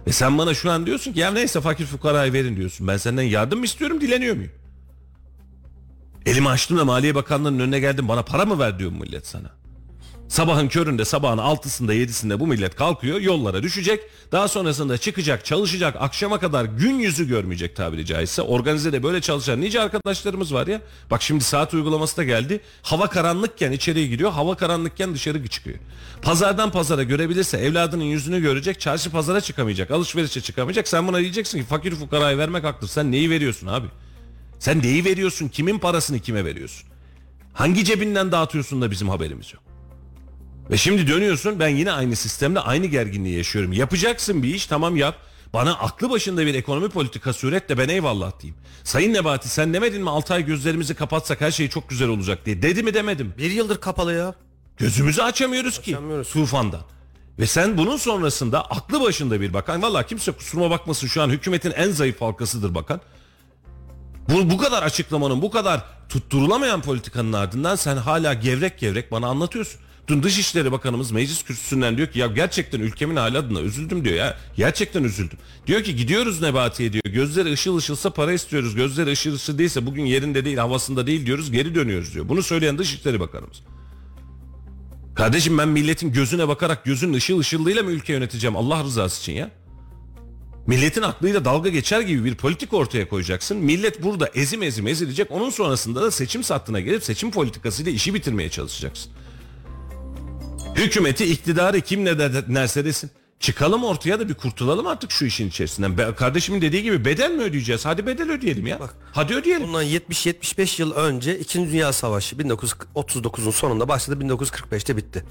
[SPEAKER 1] Ve sen bana şu an diyorsun ki ya neyse fakir fukaraya verin diyorsun. Ben senden yardım mı istiyorum dileniyor muyum? Elimi açtım da Maliye Bakanlığı'nın önüne geldim bana para mı ver diyor millet sana. Sabahın köründe sabahın altısında yedisinde bu millet kalkıyor yollara düşecek. Daha sonrasında çıkacak çalışacak akşama kadar gün yüzü görmeyecek tabiri caizse. Organize de böyle çalışan nice arkadaşlarımız var ya. Bak şimdi saat uygulaması da geldi. Hava karanlıkken içeriye giriyor hava karanlıkken dışarı çıkıyor. Pazardan pazara görebilirse evladının yüzünü görecek çarşı pazara çıkamayacak alışverişe çıkamayacak. Sen buna diyeceksin ki fakir fukarayı vermek haktır. Sen neyi veriyorsun abi? Sen neyi veriyorsun? Kimin parasını kime veriyorsun? Hangi cebinden dağıtıyorsun da bizim haberimiz yok? Ve şimdi dönüyorsun ben yine aynı sistemle aynı gerginliği yaşıyorum. Yapacaksın bir iş tamam yap. Bana aklı başında bir ekonomi politikası üret de ben eyvallah diyeyim. Sayın Nebati sen demedin mi 6 ay gözlerimizi kapatsak her şey çok güzel olacak diye. Dedi mi demedim.
[SPEAKER 2] Bir yıldır kapalı ya.
[SPEAKER 1] Gözümüzü açamıyoruz ki
[SPEAKER 2] Açamıyoruz.
[SPEAKER 1] tufandan. Ve sen bunun sonrasında aklı başında bir bakan. Valla kimse kusuruma bakmasın şu an hükümetin en zayıf halkasıdır bakan. Bu, bu kadar açıklamanın bu kadar tutturulamayan politikanın ardından sen hala gevrek gevrek bana anlatıyorsun. Dün Dışişleri Bakanımız meclis kürsüsünden diyor ki ya gerçekten ülkemin hali adına üzüldüm diyor ya. Gerçekten üzüldüm. Diyor ki gidiyoruz Nebati'ye diyor. Gözleri ışıl ışılsa para istiyoruz. Gözleri ışıl ışıl değilse bugün yerinde değil havasında değil diyoruz geri dönüyoruz diyor. Bunu söyleyen Dışişleri Bakanımız. Kardeşim ben milletin gözüne bakarak gözün ışıl ışıllığıyla mı ülke yöneteceğim Allah rızası için ya? Milletin aklıyla dalga geçer gibi bir politik ortaya koyacaksın. Millet burada ezim ezim ezilecek. Onun sonrasında da seçim sattına gelip seçim politikasıyla işi bitirmeye çalışacaksın. Hükümeti, iktidarı kim ne derse desin. Çıkalım ortaya da bir kurtulalım artık şu işin içerisinden. Be- kardeşimin dediği gibi bedel mi ödeyeceğiz? Hadi bedel ödeyelim ya. Hadi ödeyelim.
[SPEAKER 2] Bundan 70-75 yıl önce 2. Dünya Savaşı 1939'un sonunda başladı 1945'te bitti.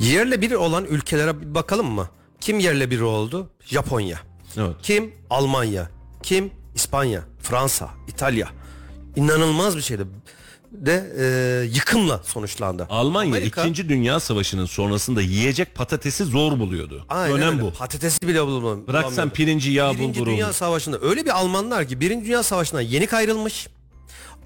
[SPEAKER 2] Yerle bir olan ülkelere bir bakalım mı? Kim yerle bir oldu? Japonya.
[SPEAKER 1] Evet.
[SPEAKER 2] Kim? Almanya. Kim? İspanya, Fransa, İtalya. İnanılmaz bir şeydi. De e, yıkımla sonuçlandı.
[SPEAKER 1] Almanya
[SPEAKER 2] Amerika-
[SPEAKER 1] 2. Dünya Savaşı'nın sonrasında yiyecek patatesi zor buluyordu.
[SPEAKER 2] Aynen
[SPEAKER 1] Önem
[SPEAKER 2] öyle.
[SPEAKER 1] bu.
[SPEAKER 2] Patatesi bile bulamıyor.
[SPEAKER 1] Bırak sen pirinci, yağ,
[SPEAKER 2] Birinci
[SPEAKER 1] bulguru.
[SPEAKER 2] Dünya Savaşı'nda öyle bir Almanlar ki Birinci Dünya Savaşı'ndan yeni ayrılmış.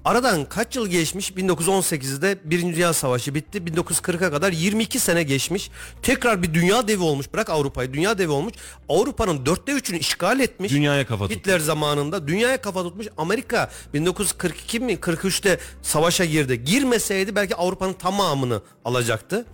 [SPEAKER 2] Aradan kaç yıl geçmiş? 1918'de Birinci Dünya Savaşı bitti. 1940'a kadar 22 sene geçmiş. Tekrar bir dünya devi olmuş. Bırak Avrupa'yı dünya devi olmuş. Avrupa'nın dörtte üçünü işgal etmiş.
[SPEAKER 1] Dünyaya kafa tutmuş.
[SPEAKER 2] Hitler zamanında dünyaya kafa tutmuş. Amerika 1942 mi 43'te savaşa girdi. Girmeseydi belki Avrupa'nın tamamını alacaktı.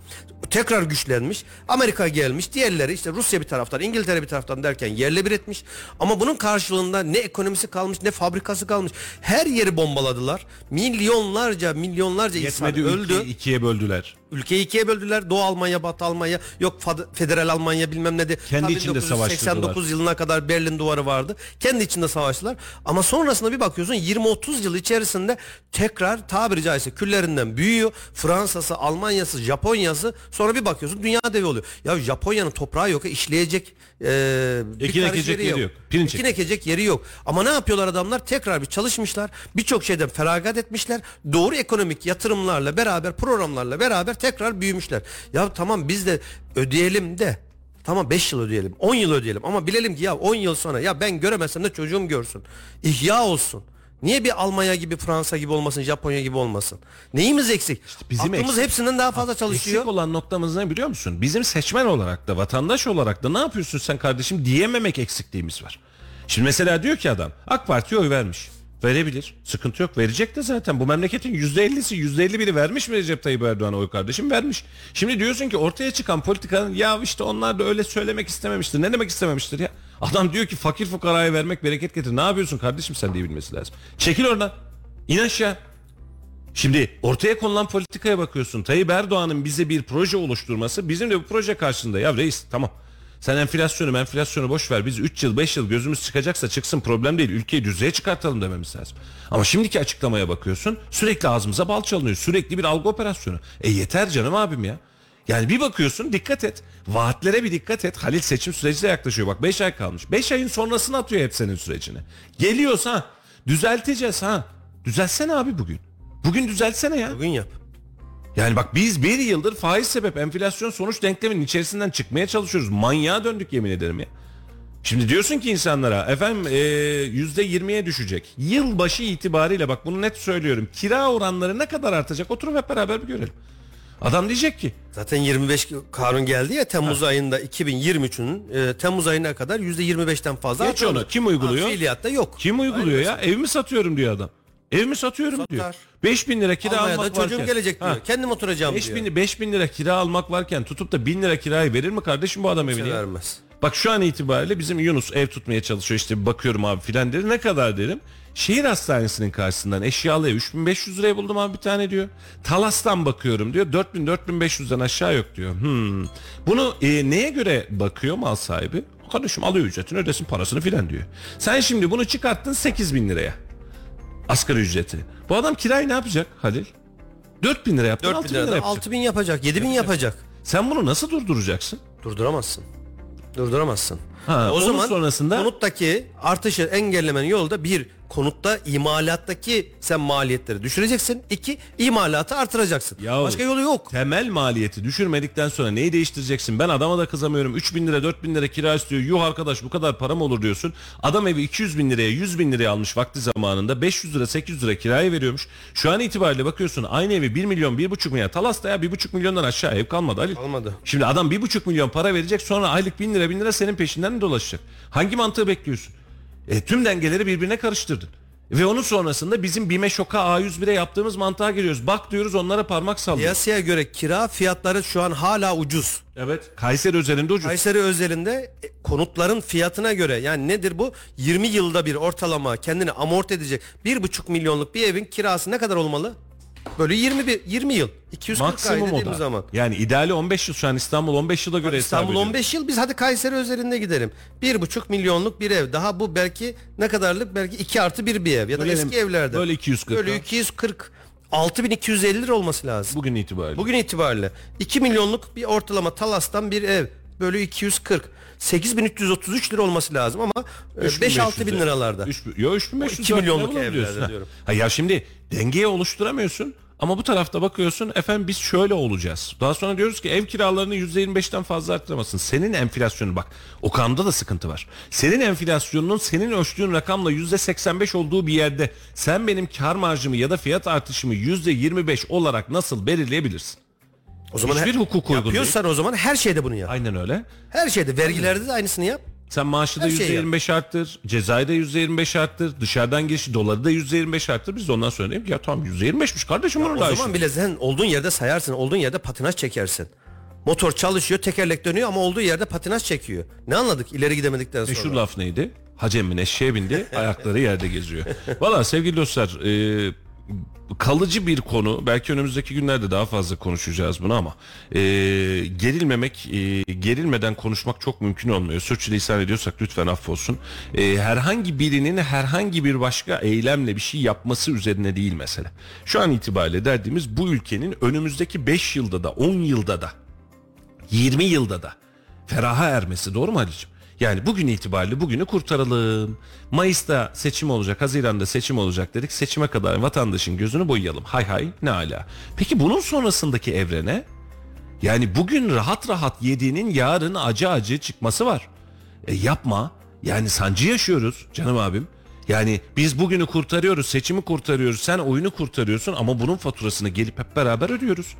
[SPEAKER 2] Tekrar güçlenmiş. Amerika gelmiş. Diğerleri işte Rusya bir taraftan, İngiltere bir taraftan derken yerle bir etmiş. Ama bunun karşılığında ne ekonomisi kalmış, ne fabrikası kalmış. Her yeri bombaladılar. Milyonlarca, milyonlarca insan
[SPEAKER 1] Yetmedi
[SPEAKER 2] öldü.
[SPEAKER 1] ülkeyi ikiye böldüler.
[SPEAKER 2] Ülkeyi ikiye böldüler. Doğu Almanya, Batı Almanya, yok Federal Almanya bilmem ne de.
[SPEAKER 1] Kendi içinde
[SPEAKER 2] 1989 yılına kadar Berlin duvarı vardı. Kendi içinde savaştılar. Ama sonrasında bir bakıyorsun 20-30 yıl içerisinde tekrar tabiri caizse küllerinden büyüyor. Fransa'sı, Almanya'sı, Japonya'sı sonra bir bakıyorsun dünya devi oluyor. Ya Japonya'nın toprağı yok. işleyecek e, bir
[SPEAKER 1] Ekin ekecek yeri yok. Pirinç
[SPEAKER 2] Ekin
[SPEAKER 1] ek-
[SPEAKER 2] ekecek yeri yok. Ama ne yapıyorlar adamlar? Tekrar bir çalışmışlar. Birçok şeyden feragat etmişler. Doğru ekonomik yatırımlarla beraber, programlarla beraber tekrar büyümüşler. Ya tamam biz de ödeyelim de Tamam 5 yıl ödeyelim, 10 yıl ödeyelim ama bilelim ki ya 10 yıl sonra ya ben göremezsem de çocuğum görsün. İhya olsun. Niye bir Almanya gibi, Fransa gibi olmasın, Japonya gibi olmasın? Neyimiz eksik?
[SPEAKER 1] bizim
[SPEAKER 2] Aklımız
[SPEAKER 1] eksik.
[SPEAKER 2] hepsinden daha fazla çalışıyor.
[SPEAKER 1] Eksik olan noktamız ne biliyor musun? Bizim seçmen olarak da vatandaş olarak da ne yapıyorsun sen kardeşim diyememek eksikliğimiz var. Şimdi mesela diyor ki adam AK Parti'ye oy vermiş. Verebilir. Sıkıntı yok. Verecek de zaten. Bu memleketin %50'si %51'i vermiş mi Recep Tayyip Erdoğan'a oy kardeşim? Vermiş. Şimdi diyorsun ki ortaya çıkan politikanın ya işte onlar da öyle söylemek istememiştir. Ne demek istememiştir ya? Adam diyor ki fakir fukaraya vermek bereket getir. Ne yapıyorsun kardeşim sen diye bilmesi lazım. Çekil oradan. İn aşağı. Şimdi ortaya konulan politikaya bakıyorsun. Tayyip Erdoğan'ın bize bir proje oluşturması bizim de bu proje karşısında. Ya reis tamam. Sen enflasyonu enflasyonu boş ver. Biz 3 yıl 5 yıl gözümüz çıkacaksa çıksın problem değil. Ülkeyi düzeye çıkartalım dememiz lazım. Ama şimdiki açıklamaya bakıyorsun. Sürekli ağzımıza bal çalınıyor. Sürekli bir algı operasyonu. E yeter canım abim ya. Yani bir bakıyorsun dikkat et. Vaatlere bir dikkat et. Halil seçim süreci de yaklaşıyor. Bak 5 ay kalmış. 5 ayın sonrasını atıyor hep senin sürecini. Geliyorsa düzelteceğiz ha. Düzeltsene abi bugün. Bugün düzeltsene ya.
[SPEAKER 2] Bugün yap.
[SPEAKER 1] Yani bak biz bir yıldır faiz sebep enflasyon sonuç denkleminin içerisinden çıkmaya çalışıyoruz. Manyağa döndük yemin ederim ya. Şimdi diyorsun ki insanlara efendim yüzde yirmiye düşecek. Yılbaşı itibariyle bak bunu net söylüyorum. Kira oranları ne kadar artacak oturup hep beraber bir görelim. Adam diyecek ki
[SPEAKER 2] Zaten 25 kanun geldi ya Temmuz ayında 2023'ün e, Temmuz ayına kadar %25'ten fazla.
[SPEAKER 1] Geç onu. Kim uyguluyor?
[SPEAKER 2] Ha, Fiiliyatta yok.
[SPEAKER 1] kim uyguluyor ya? Evimi satıyorum diyor adam. Evimi satıyorum
[SPEAKER 2] Satar.
[SPEAKER 1] diyor. 5000 lira kira
[SPEAKER 2] Almanya'da
[SPEAKER 1] almak
[SPEAKER 2] çocuğum
[SPEAKER 1] varken.
[SPEAKER 2] gelecek diyor.
[SPEAKER 1] Ha.
[SPEAKER 2] Kendim oturacağım
[SPEAKER 1] 5
[SPEAKER 2] diyor.
[SPEAKER 1] bin, 5 bin lira kira almak varken tutup da 1000 lira kirayı verir mi kardeşim bu adam evini? ya?
[SPEAKER 2] vermez.
[SPEAKER 1] Bak şu an itibariyle bizim Yunus ev tutmaya çalışıyor işte bakıyorum abi filan dedi. Ne kadar derim? Şehir hastanesinin karşısından eşyalı ev 3500 liraya buldum abi bir tane diyor. Talas'tan bakıyorum diyor 4000 4500'den aşağı yok diyor. Hmm. Bunu e, neye göre bakıyor mal sahibi? Kardeşim alıyor ücretini ödesin parasını filan diyor. Sen şimdi bunu çıkarttın 8000 liraya. Asgari ücreti. Bu adam kirayı ne yapacak Halil? 4000 lira yaptın
[SPEAKER 2] 4 bin
[SPEAKER 1] 6000 lira yapacak.
[SPEAKER 2] 6 bin yapacak 7 bin yapacak.
[SPEAKER 1] Sen bunu nasıl durduracaksın?
[SPEAKER 2] Durduramazsın. Durduramazsın.
[SPEAKER 1] Ha,
[SPEAKER 2] o
[SPEAKER 1] onun
[SPEAKER 2] zaman
[SPEAKER 1] sonrasında-
[SPEAKER 2] konuttaki artışı engellemenin yolu da bir konutta imalattaki sen maliyetleri düşüreceksin. İki imalatı artıracaksın.
[SPEAKER 1] Yahu,
[SPEAKER 2] Başka yolu yok.
[SPEAKER 1] Temel maliyeti düşürmedikten sonra neyi değiştireceksin? Ben adama da kızamıyorum. 3 bin lira 4 bin lira kira istiyor. Yuh arkadaş bu kadar param olur diyorsun. Adam evi 200 bin liraya 100 bin liraya almış vakti zamanında 500 lira 800 lira kiraya veriyormuş. Şu an itibariyle bakıyorsun aynı evi 1 milyon 1,5 milyon. Talas'ta ya 1,5 milyondan aşağı ev kalmadı Ali.
[SPEAKER 2] Kalmadı.
[SPEAKER 1] Şimdi adam 1,5 milyon para verecek sonra aylık 1000 lira 1000 lira senin peşinden mi dolaşacak? Hangi mantığı bekliyorsun? E, tüm dengeleri birbirine karıştırdın. Ve onun sonrasında bizim BİM'e şoka A101'e yaptığımız mantığa giriyoruz. Bak diyoruz onlara parmak sallıyor.
[SPEAKER 2] Piyasaya göre kira fiyatları şu an hala ucuz.
[SPEAKER 1] Evet. Kayseri özelinde ucuz.
[SPEAKER 2] Kayseri özelinde e, konutların fiyatına göre yani nedir bu? 20 yılda bir ortalama kendini amorti edecek 1,5 milyonluk bir evin kirası ne kadar olmalı? Böyle 21 20 yıl. 240 ay
[SPEAKER 1] Maksimum o
[SPEAKER 2] dediğimiz
[SPEAKER 1] da.
[SPEAKER 2] zaman.
[SPEAKER 1] Yani ideali 15 yıl şu an İstanbul 15 yıla göre
[SPEAKER 2] İstanbul
[SPEAKER 1] ediyor.
[SPEAKER 2] 15 yıl biz hadi Kayseri özelinde gidelim. 1,5 milyonluk bir ev. Daha bu belki ne kadarlık? Belki 2 artı 1 bir ev. Ya da
[SPEAKER 1] Bölelim.
[SPEAKER 2] eski evlerde.
[SPEAKER 1] Böyle 240
[SPEAKER 2] Böyle
[SPEAKER 1] ha.
[SPEAKER 2] 240. 6250 lira olması lazım.
[SPEAKER 1] Bugün itibariyle.
[SPEAKER 2] Bugün itibariyle 2 milyonluk bir ortalama Talas'tan bir ev bölü 240 8333 lira olması lazım ama 5-6 bin liralarda.
[SPEAKER 1] 3, yo 3500
[SPEAKER 2] O iki milyonluk
[SPEAKER 1] lira bulabiliyorsun.
[SPEAKER 2] evlerde diyorum.
[SPEAKER 1] Ha ya şimdi dengeyi oluşturamıyorsun ama bu tarafta bakıyorsun efendim biz şöyle olacağız. Daha sonra diyoruz ki ev kiralarını %25'ten fazla arttıramazsın. Senin enflasyonu bak Okan'da da sıkıntı var. Senin enflasyonunun senin ölçtüğün rakamla %85 olduğu bir yerde sen benim kar marjımı ya da fiyat artışımı %25 olarak nasıl belirleyebilirsin?
[SPEAKER 2] O zaman
[SPEAKER 1] Hiçbir
[SPEAKER 2] her-
[SPEAKER 1] hukuk uygun değil.
[SPEAKER 2] yapıyorsan o zaman her şeyde bunu yap.
[SPEAKER 1] Aynen öyle.
[SPEAKER 2] Her şeyde vergilerde de aynısını yap.
[SPEAKER 1] Sen maaşı da
[SPEAKER 2] şeyi
[SPEAKER 1] %25 arttır, cezayı da %25 arttır, dışarıdan girişi doları da %25 arttır. Biz de ondan sonra dedim ki ya tamam %25'miş kardeşim bunu
[SPEAKER 2] O
[SPEAKER 1] da
[SPEAKER 2] zaman
[SPEAKER 1] işte.
[SPEAKER 2] bile sen olduğun yerde sayarsın. Olduğun yerde patinaj çekersin. Motor çalışıyor, tekerlek dönüyor ama olduğu yerde patinaj çekiyor. Ne anladık ileri gidemedikten sonra?
[SPEAKER 1] Meşhur laf neydi? Hacemmin eşeğe bindi, ayakları yerde geziyor. Valla sevgili dostlar, e, kalıcı bir konu. Belki önümüzdeki günlerde daha fazla konuşacağız bunu ama e, gerilmemek, e, gerilmeden konuşmak çok mümkün olmuyor. Sürçülisan ediyorsak lütfen affolsun. E, herhangi birinin herhangi bir başka eylemle bir şey yapması üzerine değil mesele. Şu an itibariyle derdimiz bu ülkenin önümüzdeki 5 yılda da 10 yılda da 20 yılda da feraha ermesi doğru mu Halicim? Yani bugün itibariyle bugünü kurtaralım. Mayıs'ta seçim olacak, Haziran'da seçim olacak dedik. Seçime kadar vatandaşın gözünü boyayalım. Hay hay ne ala. Peki bunun sonrasındaki evrene? Yani bugün rahat rahat yediğinin yarın acı acı çıkması var. E yapma. Yani sancı yaşıyoruz canım abim. Yani biz bugünü kurtarıyoruz, seçimi kurtarıyoruz, sen oyunu kurtarıyorsun ama bunun faturasını gelip hep beraber ödüyoruz.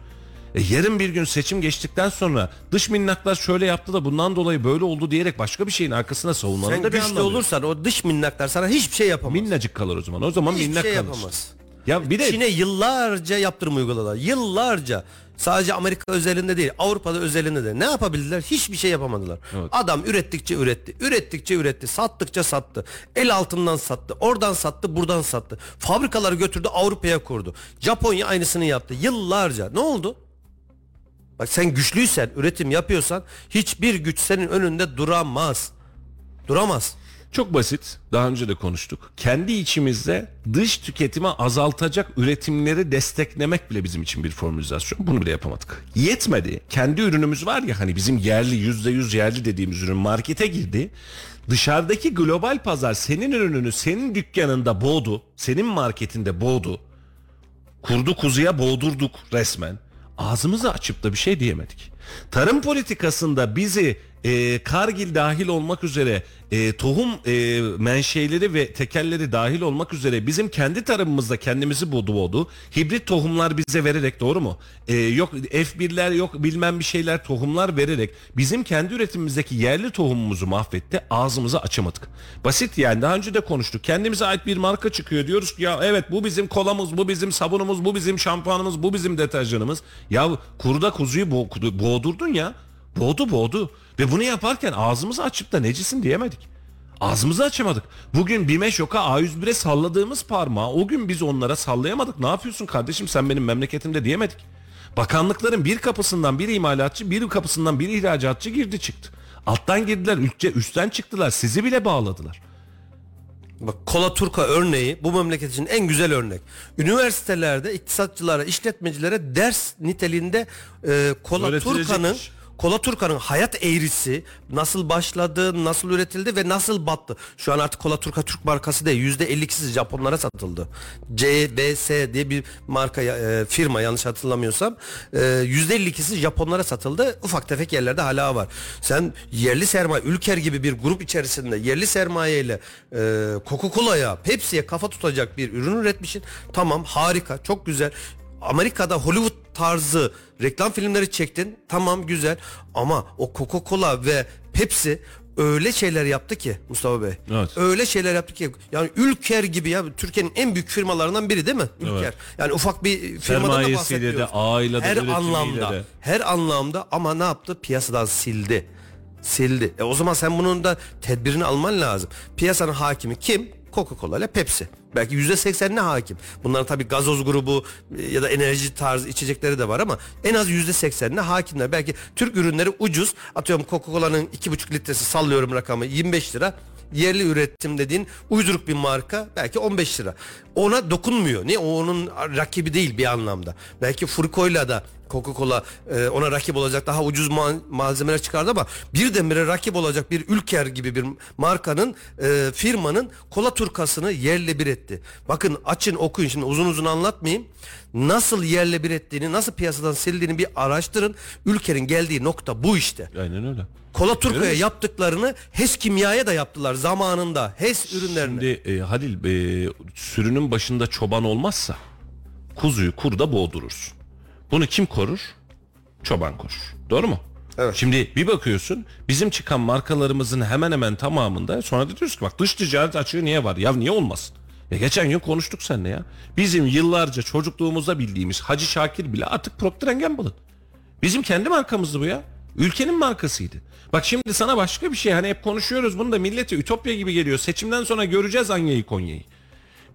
[SPEAKER 1] E yarın bir gün seçim geçtikten sonra dış minnaklar şöyle yaptı da bundan dolayı böyle oldu diyerek başka bir şeyin arkasına savunmanın
[SPEAKER 2] Sen
[SPEAKER 1] da bir
[SPEAKER 2] güçlü
[SPEAKER 1] anlamı yok.
[SPEAKER 2] olursan o dış minnaklar sana hiçbir şey yapamaz.
[SPEAKER 1] Minnacık kalır o zaman. O zaman
[SPEAKER 2] Hiçbir
[SPEAKER 1] minnak
[SPEAKER 2] şey
[SPEAKER 1] kalır.
[SPEAKER 2] yapamaz.
[SPEAKER 1] Ya bir de
[SPEAKER 2] Çin'e yıllarca yaptırım uyguladılar. Yıllarca. Sadece Amerika özelinde değil, Avrupa'da özelinde de. Ne yapabildiler? Hiçbir şey yapamadılar. Adam ürettikçe üretti, ürettikçe üretti, sattıkça sattı. El altından sattı, oradan sattı, buradan sattı. Fabrikaları götürdü Avrupa'ya kurdu. Japonya aynısını yaptı yıllarca. Ne oldu? Bak sen güçlüysen, üretim yapıyorsan hiçbir güç senin önünde duramaz. Duramaz.
[SPEAKER 1] Çok basit. Daha önce de konuştuk. Kendi içimizde dış tüketimi azaltacak üretimleri desteklemek bile bizim için bir formülizasyon. Bunu bile yapamadık. Yetmedi. Kendi ürünümüz var ya hani bizim yerli yüzde yüz yerli dediğimiz ürün markete girdi. Dışarıdaki global pazar senin ürününü senin dükkanında boğdu. Senin marketinde boğdu. Kurdu kuzuya boğdurduk resmen. Ağzımızı açıp da bir şey diyemedik. Tarım politikasında bizi e, Kargil dahil olmak üzere e, tohum e, menşeleri ve tekelleri dahil olmak üzere bizim kendi tarımımızda kendimizi boğdu boğdu. Hibrit tohumlar bize vererek doğru mu? E, yok F1'ler yok bilmem bir şeyler tohumlar vererek bizim kendi üretimimizdeki yerli tohumumuzu mahvetti. Ağzımızı açamadık. Basit yani daha önce de konuştuk. Kendimize ait bir marka çıkıyor. Diyoruz ki ya evet bu bizim kolamız, bu bizim sabunumuz, bu bizim şampuanımız, bu bizim deterjanımız. Ya kurda kuzuyu boğ- boğdurdun ya. Boğdu boğdu. Ve bunu yaparken ağzımızı açıp da necisin diyemedik. Ağzımızı açamadık. Bugün BİM'e şoka A101'e salladığımız parmağı o gün biz onlara sallayamadık. Ne yapıyorsun kardeşim sen benim memleketimde diyemedik. Bakanlıkların bir kapısından bir imalatçı bir kapısından bir ihracatçı girdi çıktı. Alttan girdiler ülke üstten çıktılar sizi bile bağladılar.
[SPEAKER 2] Bak Kola Turka örneği bu memleket için en güzel örnek. Üniversitelerde iktisatçılara, işletmecilere ders niteliğinde e, Kola. Turka'nın Kola Turka'nın hayat eğrisi nasıl başladı, nasıl üretildi ve nasıl battı. Şu an artık Kola Turka Türk markası değil. %52'si Japonlara satıldı. CBS diye bir marka e, firma yanlış hatırlamıyorsam e, %52'si Japonlara satıldı. Ufak tefek yerlerde hala var. Sen yerli sermaye Ülker gibi bir grup içerisinde yerli sermayeyle e, Coca-Cola'ya, Pepsi'ye kafa tutacak bir ürün üretmişsin. Tamam harika, çok güzel. Amerika'da Hollywood tarzı reklam filmleri çektin. Tamam güzel ama o Coca-Cola ve Pepsi öyle şeyler yaptı ki Mustafa Bey.
[SPEAKER 1] Evet.
[SPEAKER 2] Öyle şeyler yaptı ki yani Ülker gibi ya Türkiye'nin en büyük firmalarından biri değil mi? Ülker.
[SPEAKER 1] Evet.
[SPEAKER 2] Yani ufak bir firmadan da bahsetmiyoruz.
[SPEAKER 1] de, ağıyla da,
[SPEAKER 2] Her anlamda.
[SPEAKER 1] de.
[SPEAKER 2] Her anlamda ama ne yaptı? Piyasadan sildi. Sildi. E o zaman sen bunun da tedbirini alman lazım. Piyasanın hakimi kim? Coca-Cola ile Pepsi. Belki yüzde seksenine hakim. Bunların tabii gazoz grubu e, ya da enerji tarzı içecekleri de var ama en az yüzde seksenine hakimler. Belki Türk ürünleri ucuz. Atıyorum Coca-Cola'nın iki buçuk litresi sallıyorum rakamı 25 lira yerli üretim dediğin uyduruk bir marka belki 15 lira. Ona dokunmuyor. Ne o onun rakibi değil bir anlamda. Belki Furko'yla da Coca-Cola e, ona rakip olacak daha ucuz ma- malzemeler çıkardı ama birdenbire rakip olacak bir Ülker gibi bir markanın e, firmanın kola turkasını yerle bir etti. Bakın açın okuyun şimdi uzun uzun anlatmayayım. Nasıl yerle bir ettiğini nasıl piyasadan sildiğini bir araştırın. Ülker'in geldiği nokta bu işte.
[SPEAKER 1] Aynen öyle.
[SPEAKER 2] Kola Turka'ya yaptıklarını HES Kimya'ya da yaptılar zamanında. HES ürünlerini.
[SPEAKER 1] Şimdi e, Halil e, sürünün başında çoban olmazsa kuzuyu kurda boğdurursun. Bunu kim korur? Çoban korur. Doğru mu?
[SPEAKER 2] Evet.
[SPEAKER 1] Şimdi bir bakıyorsun bizim çıkan markalarımızın hemen hemen tamamında sonra da diyoruz ki bak dış ticaret açığı niye var? Ya niye olmasın? Ya geçen gün konuştuk seninle ya. Bizim yıllarca çocukluğumuzda bildiğimiz Hacı Şakir bile artık Procter Gamble'ın. Bizim kendi markamızdı bu ya. Ülkenin markasıydı. Bak şimdi sana başka bir şey hani hep konuşuyoruz bunu da millete ütopya gibi geliyor. Seçimden sonra göreceğiz Anya'yı Konya'yı.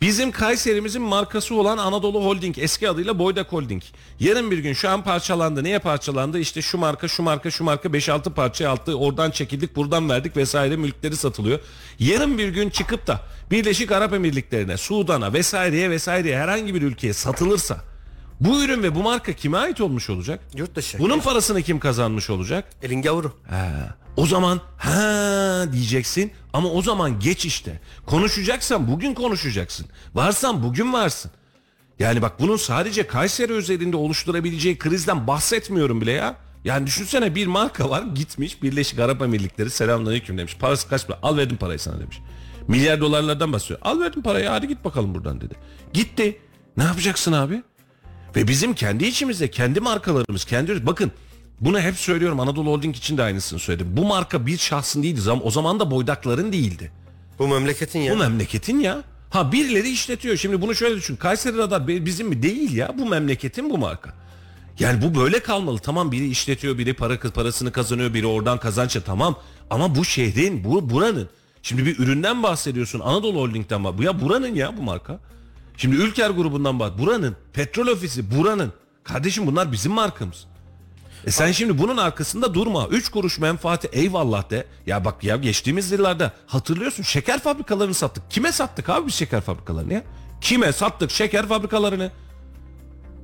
[SPEAKER 1] Bizim Kayserimizin markası olan Anadolu Holding eski adıyla Boydak Holding. Yarın bir gün şu an parçalandı. Niye parçalandı? İşte şu marka şu marka şu marka 5-6 parçaya alttı. Oradan çekildik buradan verdik vesaire mülkleri satılıyor. Yarın bir gün çıkıp da Birleşik Arap Emirlikleri'ne, Sudan'a vesaireye vesaireye herhangi bir ülkeye satılırsa bu ürün ve bu marka kime ait olmuş olacak?
[SPEAKER 2] Yurt dışı.
[SPEAKER 1] Bunun parasını kim kazanmış olacak?
[SPEAKER 2] Elin gavuru.
[SPEAKER 1] Ha, o zaman ha diyeceksin ama o zaman geç işte. Konuşacaksan bugün konuşacaksın. Varsan bugün varsın. Yani bak bunun sadece Kayseri özelinde oluşturabileceği krizden bahsetmiyorum bile ya. Yani düşünsene bir marka var gitmiş Birleşik Arap Emirlikleri selamünaleyküm demiş. Parası kaç para? Al verdim parayı sana demiş. Milyar dolarlardan bahsediyor. Al verdim parayı hadi git bakalım buradan dedi. Gitti. Ne yapacaksın abi? Ve bizim kendi içimizde kendi markalarımız kendi bakın bunu hep söylüyorum Anadolu Holding için de aynısını söyledim. Bu marka bir şahsın değildi ama o zaman da boydakların değildi.
[SPEAKER 2] Bu memleketin ya.
[SPEAKER 1] Bu memleketin ya. Ha birileri işletiyor. Şimdi bunu şöyle düşün. Kayseri Radar bizim mi? Değil ya. Bu memleketin bu marka. Yani bu böyle kalmalı. Tamam biri işletiyor, biri para parasını kazanıyor, biri oradan kazanç tamam. Ama bu şehrin, bu buranın. Şimdi bir üründen bahsediyorsun. Anadolu Holding'den bahsediyorsun. Ya buranın ya bu marka. Şimdi Ülker grubundan bahsediyorsun. Buranın. Petrol ofisi buranın. Kardeşim bunlar bizim markamız. E sen şimdi bunun arkasında durma. 3 kuruş menfaati eyvallah de. Ya bak ya geçtiğimiz yıllarda hatırlıyorsun şeker fabrikalarını sattık. Kime sattık abi biz şeker fabrikalarını ya? Kime sattık şeker fabrikalarını?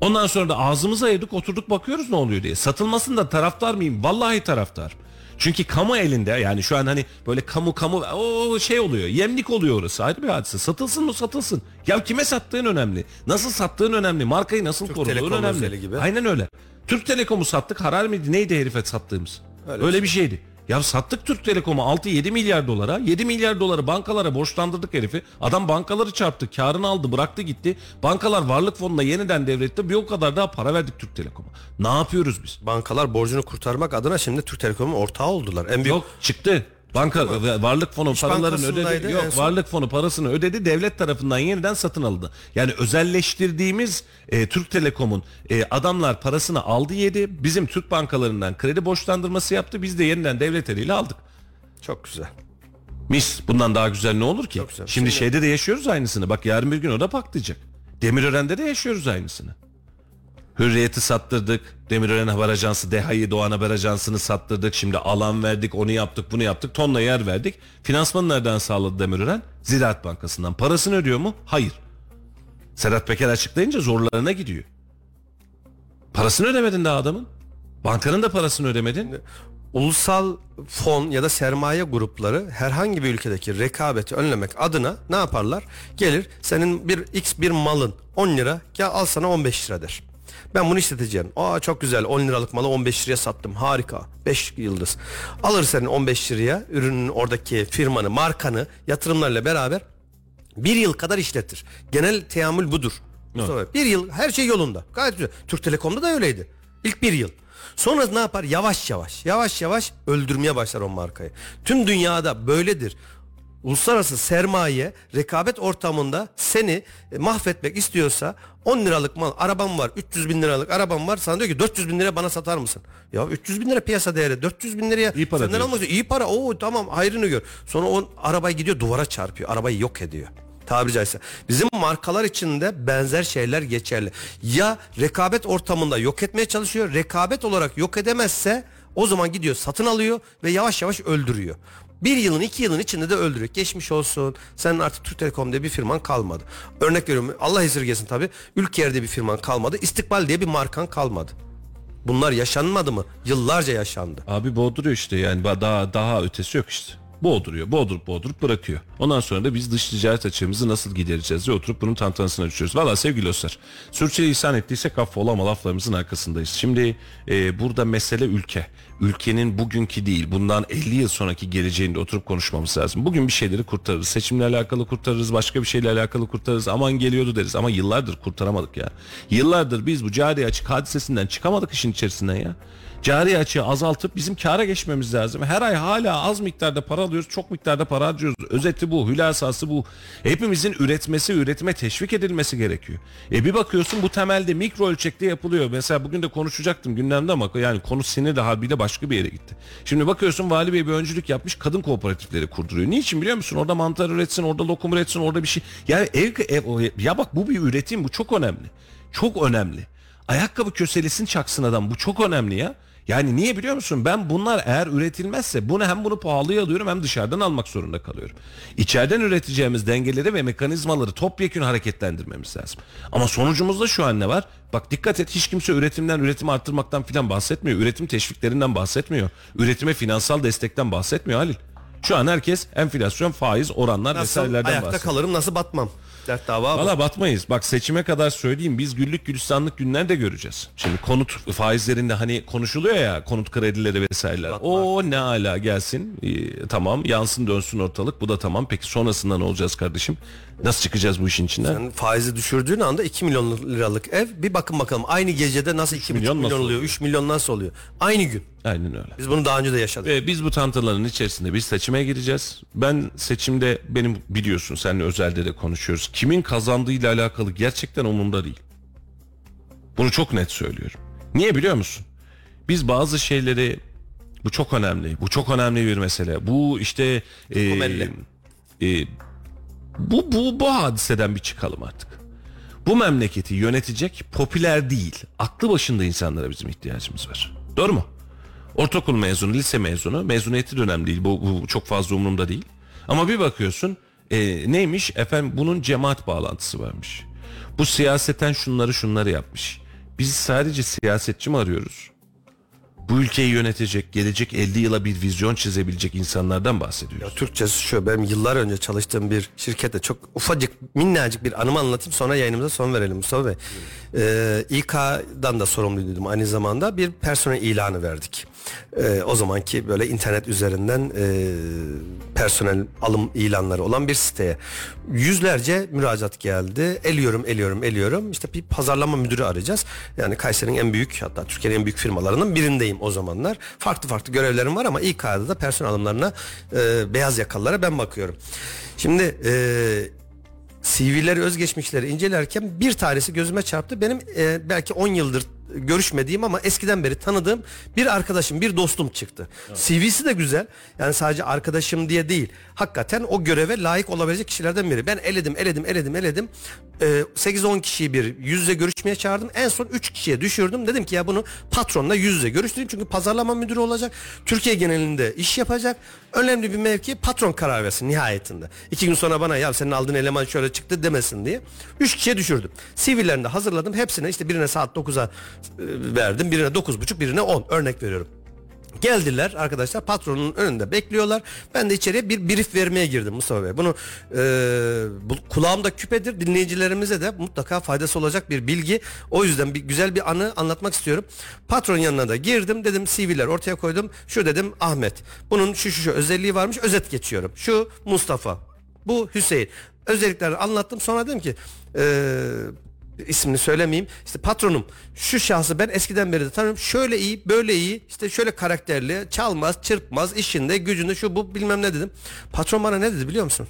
[SPEAKER 1] Ondan sonra da ağzımıza yedik oturduk bakıyoruz ne oluyor diye. Satılmasında taraftar mıyım? Vallahi taraftar. Çünkü kamu elinde yani şu an hani böyle kamu kamu o şey oluyor. Yemlik oluyor orası ayrı bir hadise. Satılsın mı satılsın. Ya kime sattığın önemli. Nasıl sattığın önemli. Markayı nasıl koruduğun önemli.
[SPEAKER 2] gibi.
[SPEAKER 1] Aynen öyle. Türk Telekom'u sattık. Harar mıydı? Neydi herife sattığımız? Öyle,
[SPEAKER 2] Öyle
[SPEAKER 1] bir şeydi. Ya sattık Türk Telekom'u 6-7 milyar dolara. 7 milyar doları bankalara borçlandırdık herifi. Adam bankaları çarptı. Karını aldı bıraktı gitti. Bankalar varlık fonuna yeniden devretti. Bir o kadar daha para verdik Türk Telekom'a. Ne yapıyoruz biz?
[SPEAKER 2] Bankalar borcunu kurtarmak adına şimdi Türk Telekom'un ortağı oldular. En büyük
[SPEAKER 1] Yok çıktı. Banka ve varlık fonu paralarını
[SPEAKER 2] Bankası'ndaydı
[SPEAKER 1] ödedi. Yok varlık fonu parasını ödedi. Devlet tarafından yeniden satın alındı. Yani özelleştirdiğimiz e, Türk Telekom'un e, adamlar parasını aldı yedi. Bizim Türk bankalarından kredi borçlandırması yaptı. Biz de yeniden devlet eliyle aldık.
[SPEAKER 2] çok güzel.
[SPEAKER 1] Mis bundan daha güzel ne olur ki? Şimdi,
[SPEAKER 2] Şimdi-
[SPEAKER 1] şeyde de yaşıyoruz aynısını. Bak yarın bir gün o da patlayacak. Demirören'de de yaşıyoruz aynısını. Hürriyeti sattırdık. Demirören Haber Ajansı, DEHA'yı Doğan Haber Ajansı'nı sattırdık. Şimdi alan verdik, onu yaptık, bunu yaptık. Tonla yer verdik. Finansmanı nereden sağladı Demirören? Ziraat Bankası'ndan. Parasını ödüyor mu? Hayır. Sedat Peker açıklayınca zorlarına gidiyor. Parasını ödemedin daha adamın. Bankanın da parasını ödemedin.
[SPEAKER 2] Ulusal fon ya da sermaye grupları herhangi bir ülkedeki rekabeti önlemek adına ne yaparlar? Gelir senin bir x bir malın 10 lira ya al sana 15 lira der. Ben bunu işleteceğim. Aa çok güzel 10 liralık malı 15 liraya sattım. Harika. 5 yıldız. Alır senin 15 liraya ürünün oradaki firmanı, markanı yatırımlarla beraber bir yıl kadar işletir. Genel teamül budur. Sonra bir yıl her şey yolunda. Gayet güzel. Türk Telekom'da da öyleydi. İlk bir yıl. Sonra ne yapar? Yavaş yavaş, yavaş yavaş öldürmeye başlar o markayı. Tüm dünyada böyledir. Uluslararası sermaye rekabet ortamında seni e, mahvetmek istiyorsa 10 liralık mal arabam var 300 bin liralık arabam var sana diyor ki 400 bin liraya bana satar mısın? Ya 300 bin lira piyasa değeri 400 bin liraya
[SPEAKER 1] İyi para
[SPEAKER 2] senden
[SPEAKER 1] diyorsun.
[SPEAKER 2] almak iyi para o tamam hayrını gör. Sonra o arabayı gidiyor duvara çarpıyor arabayı yok ediyor. Tabiri caizse. Bizim markalar içinde benzer şeyler geçerli. Ya rekabet ortamında yok etmeye çalışıyor. Rekabet olarak yok edemezse o zaman gidiyor satın alıyor ve yavaş yavaş öldürüyor. Bir yılın iki yılın içinde de öldürüyor. Geçmiş olsun. Senin artık Türk Telekom diye bir firman kalmadı. Örnek veriyorum Allah esirgesin tabii. Ülker diye bir firman kalmadı. İstikbal diye bir markan kalmadı. Bunlar yaşanmadı mı? Yıllarca yaşandı.
[SPEAKER 1] Abi boğduruyor işte yani daha daha ötesi yok işte. Boğduruyor, boğdurup boğdurup bırakıyor. Ondan sonra da biz dış ticaret açığımızı nasıl gidereceğiz diye oturup bunun tantanasına düşüyoruz. Valla sevgili dostlar, sürçülisan ettiysek affolama laflarımızın arkasındayız. Şimdi e, burada mesele ülke. Ülkenin bugünkü değil, bundan 50 yıl sonraki geleceğinde oturup konuşmamız lazım. Bugün bir şeyleri kurtarırız. Seçimle alakalı kurtarırız, başka bir şeyle alakalı kurtarırız. Aman geliyordu deriz ama yıllardır kurtaramadık ya. Yıllardır biz bu cari açık hadisesinden çıkamadık işin içerisinden ya. Cari açığı azaltıp bizim kâra geçmemiz lazım. Her ay hala az miktarda para alıyoruz, çok miktarda para harcıyoruz. Özeti bu, hülasası bu. Hepimizin üretmesi, üretime teşvik edilmesi gerekiyor. E bir bakıyorsun bu temelde mikro ölçekte yapılıyor. Mesela bugün de konuşacaktım gündemde ama yani konu sinir de harbiyle başka bir yere gitti. Şimdi bakıyorsun Vali Bey bir öncülük yapmış, kadın kooperatifleri kurduruyor. Niçin biliyor musun? Orada mantar üretsin, orada lokum üretsin, orada bir şey. Yani ev, ev ya bak bu bir üretim, bu çok önemli. Çok önemli. Ayakkabı köselesin çaksın adam. Bu çok önemli ya. Yani niye biliyor musun? Ben bunlar eğer üretilmezse bunu hem bunu pahalıya alıyorum hem dışarıdan almak zorunda kalıyorum. İçeriden üreteceğimiz dengeleri ve mekanizmaları topyekun hareketlendirmemiz lazım. Ama sonucumuzda şu an ne var? Bak dikkat et hiç kimse üretimden, üretimi arttırmaktan filan bahsetmiyor. Üretim teşviklerinden bahsetmiyor. Üretime finansal destekten bahsetmiyor Halil. Şu an herkes enflasyon, faiz, oranlar
[SPEAKER 2] Nasıl
[SPEAKER 1] vesairelerden
[SPEAKER 2] ayakta
[SPEAKER 1] bahsediyor.
[SPEAKER 2] kalırım nasıl batmam? Dert dava.
[SPEAKER 1] Valla batmayız. Bak seçime kadar söyleyeyim biz güllük gülistanlık günler de göreceğiz. Şimdi konut faizlerinde hani konuşuluyor ya konut kredileri vesaireler. O ne ala gelsin Ee, tamam yansın dönsün ortalık bu da tamam. Peki sonrasında ne olacağız kardeşim? Nasıl çıkacağız bu işin içinden?
[SPEAKER 2] Sen faizi düşürdüğün anda 2 milyon liralık ev bir bakın bakalım aynı gecede nasıl 2,5
[SPEAKER 1] milyon
[SPEAKER 2] milyon, oluyor? 3 milyon nasıl oluyor? Aynı gün.
[SPEAKER 1] Aynen öyle.
[SPEAKER 2] Biz bunu daha önce de yaşadık.
[SPEAKER 1] Ve biz bu tantanların içerisinde biz seçime gireceğiz. Ben seçimde benim biliyorsun seninle özelde de konuşuyoruz. Kimin kazandığıyla alakalı gerçekten umurumda değil. Bunu çok net söylüyorum. Niye biliyor musun? Biz bazı şeyleri bu çok önemli. Bu çok önemli bir mesele. Bu işte e, e, bu, bu, bu hadiseden bir çıkalım artık. Bu memleketi yönetecek popüler değil, aklı başında insanlara bizim ihtiyacımız var. Doğru mu? Ortaokul mezunu, lise mezunu, mezuniyeti de önemli değil. Bu, bu çok fazla umurumda değil. Ama bir bakıyorsun e, neymiş? Efendim bunun cemaat bağlantısı varmış. Bu siyaseten şunları şunları yapmış. Biz sadece siyasetçi mi arıyoruz? Bu ülkeyi yönetecek, gelecek 50 yıla bir vizyon çizebilecek insanlardan bahsediyoruz.
[SPEAKER 2] Türkçesi şu benim yıllar önce çalıştığım bir şirkette çok ufacık minnacık bir anımı anlatayım sonra yayınımıza son verelim Mustafa Bey. Ee, İK'dan da sorumluydum aynı zamanda bir personel ilanı verdik. Ee, o zamanki böyle internet üzerinden e, personel alım ilanları olan bir siteye. Yüzlerce müracaat geldi. Eliyorum, eliyorum, eliyorum. İşte bir pazarlama müdürü arayacağız. Yani Kayseri'nin en büyük hatta Türkiye'nin en büyük firmalarının birindeyim o zamanlar. Farklı farklı görevlerim var ama İK'da da personel alımlarına e, beyaz yakalılara ben bakıyorum. Şimdi e, CV'leri, özgeçmişleri incelerken bir tanesi gözüme çarptı. Benim e, belki 10 yıldır görüşmediğim ama eskiden beri tanıdığım bir arkadaşım, bir dostum çıktı. CV'si de güzel. Yani sadece arkadaşım diye değil. Hakikaten o göreve layık olabilecek kişilerden biri. Ben eledim, eledim, eledim, eledim. E, 8-10 kişiyi bir yüz yüze görüşmeye çağırdım. En son 3 kişiye düşürdüm. Dedim ki ya bunu patronla yüz yüze görüştüreyim. Çünkü pazarlama müdürü olacak. Türkiye genelinde iş yapacak. Önemli bir mevki patron karar versin nihayetinde. İki gün sonra bana ya senin aldığın eleman şöyle çıktı demesin diye. Üç kişiye düşürdüm. CV'lerini de hazırladım. Hepsine işte birine saat 9'a verdim. Birine 9,5 birine 10 örnek veriyorum. Geldiler arkadaşlar patronun önünde bekliyorlar. Ben de içeriye bir brief vermeye girdim Mustafa Bey. Bunu e, bu, kulağımda küpedir. Dinleyicilerimize de mutlaka faydası olacak bir bilgi. O yüzden bir güzel bir anı anlatmak istiyorum. Patron yanına da girdim. Dedim CV'ler ortaya koydum. Şu dedim Ahmet. Bunun şu şu şu özelliği varmış. Özet geçiyorum. Şu Mustafa. Bu Hüseyin. Özelliklerini anlattım. Sonra dedim ki eee ismini söylemeyeyim. İşte patronum şu şahsı ben eskiden beri de tanıyorum. Şöyle iyi, böyle iyi, işte şöyle karakterli, çalmaz, çırpmaz, işinde, gücünde şu bu bilmem ne dedim. Patron bana ne dedi biliyor musun?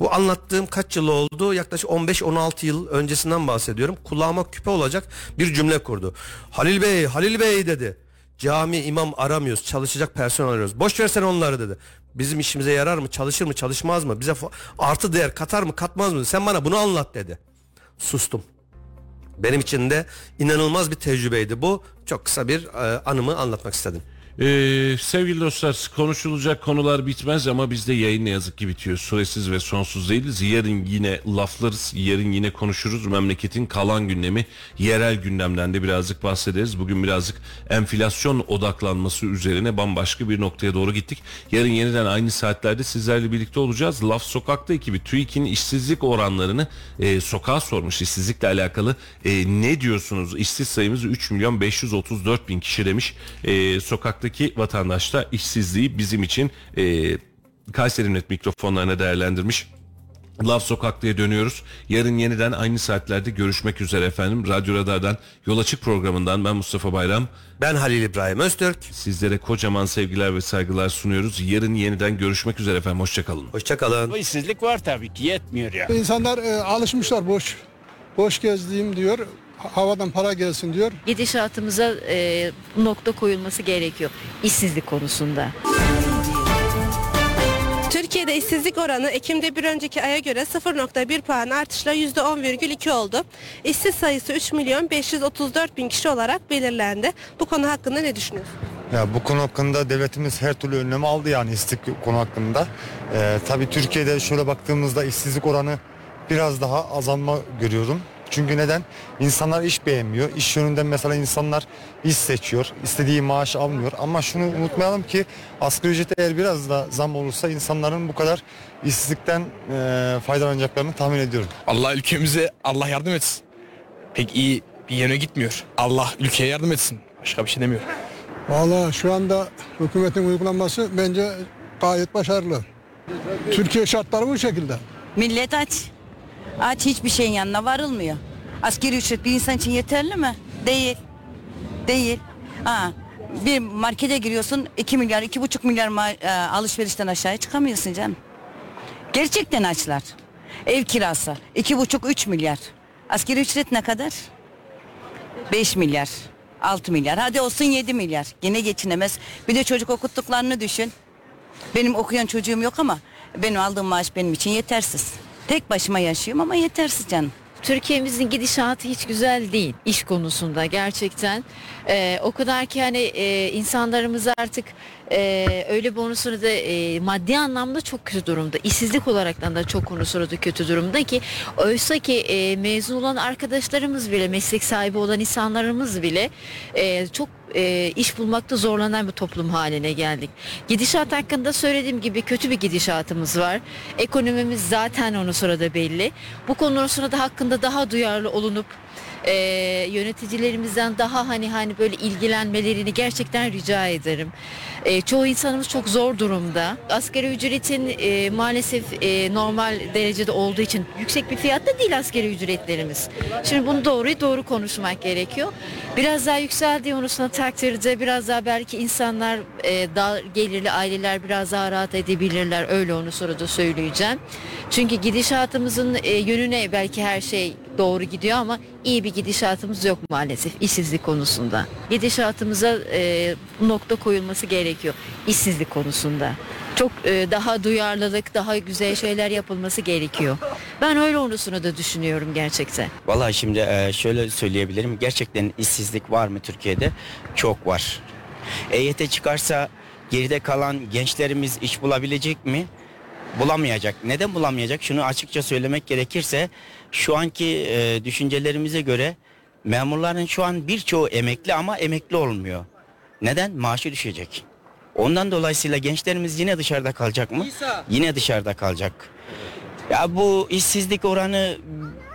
[SPEAKER 2] Bu anlattığım kaç yıl oldu? Yaklaşık 15-16 yıl öncesinden bahsediyorum. Kulağıma küpe olacak bir cümle kurdu. Halil Bey, Halil Bey dedi. Cami imam aramıyoruz. Çalışacak personel arıyoruz. Boş versen onları dedi. Bizim işimize yarar mı? Çalışır mı? Çalışmaz mı? Bize artı değer katar mı? Katmaz mı? Sen bana bunu anlat dedi. Sustum. Benim için de inanılmaz bir tecrübeydi bu. Çok kısa bir e, anımı anlatmak istedim.
[SPEAKER 1] Ee, sevgili dostlar konuşulacak konular bitmez ama bizde yayın ne yazık ki bitiyor. Süresiz ve sonsuz değiliz. Yarın yine laflarız. Yarın yine konuşuruz. Memleketin kalan gündemi yerel gündemden de birazcık bahsederiz. Bugün birazcık enflasyon odaklanması üzerine bambaşka bir noktaya doğru gittik. Yarın yeniden aynı saatlerde sizlerle birlikte olacağız. Laf Sokak'ta ekibi TÜİK'in işsizlik oranlarını e, sokağa sormuş. İşsizlikle alakalı e, ne diyorsunuz? İşsiz sayımız 3 milyon 534 bin kişi demiş. E, sokakta sokaktaki vatandaş da işsizliği bizim için e, Kayseri Net mikrofonlarına değerlendirmiş. Laf Sokak'ta dönüyoruz. Yarın yeniden aynı saatlerde görüşmek üzere efendim. Radyo Radar'dan Yol Açık programından ben Mustafa Bayram.
[SPEAKER 2] Ben Halil İbrahim Öztürk.
[SPEAKER 1] Sizlere kocaman sevgiler ve saygılar sunuyoruz. Yarın yeniden görüşmek üzere efendim. Hoşçakalın.
[SPEAKER 2] Hoşçakalın.
[SPEAKER 3] Bu işsizlik var tabii ki yetmiyor ya.
[SPEAKER 4] İnsanlar e, alışmışlar boş boş gezdiğim diyor. Ha- Havadan para gelsin diyor.
[SPEAKER 5] gidişatımıza e, nokta koyulması gerekiyor işsizlik konusunda.
[SPEAKER 6] Türkiye'de işsizlik oranı Ekim'de bir önceki aya göre 0.1 puan artışla %10,2 oldu. İşsiz sayısı 3 milyon 534 bin kişi olarak belirlendi. Bu konu hakkında ne düşünüyorsunuz?
[SPEAKER 7] Ya bu konu hakkında devletimiz her türlü önlemi aldı yani işsizlik konu hakkında. Ee, tabii Türkiye'de şöyle baktığımızda işsizlik oranı biraz daha azalma görüyorum. Çünkü neden? İnsanlar iş beğenmiyor. İş yönünden mesela insanlar iş seçiyor. istediği maaş almıyor. Ama şunu unutmayalım ki asgari ücret eğer biraz da zam olursa insanların bu kadar işsizlikten e, faydalanacaklarını tahmin ediyorum.
[SPEAKER 8] Allah ülkemize Allah yardım etsin. Pek iyi bir yöne gitmiyor. Allah ülkeye yardım etsin. Başka bir şey demiyorum.
[SPEAKER 4] Vallahi şu anda hükümetin uygulanması bence gayet başarılı. Türkiye şartları bu şekilde.
[SPEAKER 9] Millet aç. Aç hiçbir şeyin yanına varılmıyor. Askeri ücret bir insan için yeterli mi? Değil. Değil. Ha, bir markete giriyorsun 2 milyar, iki buçuk milyar ma- e, alışverişten aşağıya çıkamıyorsun canım. Gerçekten açlar. Ev kirası iki buçuk üç milyar. Askeri ücret ne kadar? 5 milyar. 6 milyar. Hadi olsun 7 milyar. Gene geçinemez. Bir de çocuk okuttuklarını düşün. Benim okuyan çocuğum yok ama benim aldığım maaş benim için yetersiz. Tek başıma yaşıyorum ama yetersiz canım.
[SPEAKER 5] Türkiye'mizin gidişatı hiç güzel değil iş konusunda gerçekten. Ee, o kadar ki hani e, insanlarımız artık e, öyle bonusunu da e, maddi anlamda çok kötü durumda. İşsizlik olaraktan da çok konusunda da kötü durumda ki oysa ki e, mezun olan arkadaşlarımız bile meslek sahibi olan insanlarımız bile e, çok e, iş bulmakta zorlanan bir toplum haline geldik. Gidişat hakkında söylediğim gibi kötü bir gidişatımız var. Ekonomimiz zaten onu sırada belli. Bu konusunda da hakkında daha duyarlı olunup e, yöneticilerimizden daha hani hani böyle ilgilenmelerini gerçekten rica ederim. E, çoğu insanımız çok zor durumda. Asgari ücretin e, maalesef e, normal derecede olduğu için yüksek bir fiyatta değil asgari ücretlerimiz. Şimdi bunu doğruyu doğru konuşmak gerekiyor. Biraz daha yükseldiği konusunda takdirde biraz daha belki insanlar e, daha gelirli aileler biraz daha rahat edebilirler. Öyle onu sonra da söyleyeceğim. Çünkü gidişatımızın e, yönüne belki her şey doğru gidiyor ama iyi bir gidişatımız yok maalesef işsizlik konusunda. Gidişatımıza e, nokta koyulması gerekiyor işsizlik konusunda. Çok e, daha duyarlılık, daha güzel şeyler yapılması gerekiyor. Ben öyle onusunu da düşünüyorum gerçekten.
[SPEAKER 3] Vallahi şimdi e, şöyle söyleyebilirim. Gerçekten işsizlik var mı Türkiye'de? Çok var. EYT çıkarsa geride kalan gençlerimiz iş bulabilecek mi? Bulamayacak. Neden bulamayacak? Şunu açıkça söylemek gerekirse şu anki e, düşüncelerimize göre memurların şu an birçoğu emekli ama emekli olmuyor. Neden? Maaşı düşecek. Ondan dolayısıyla gençlerimiz yine dışarıda kalacak mı? Yine dışarıda kalacak. Ya bu işsizlik oranı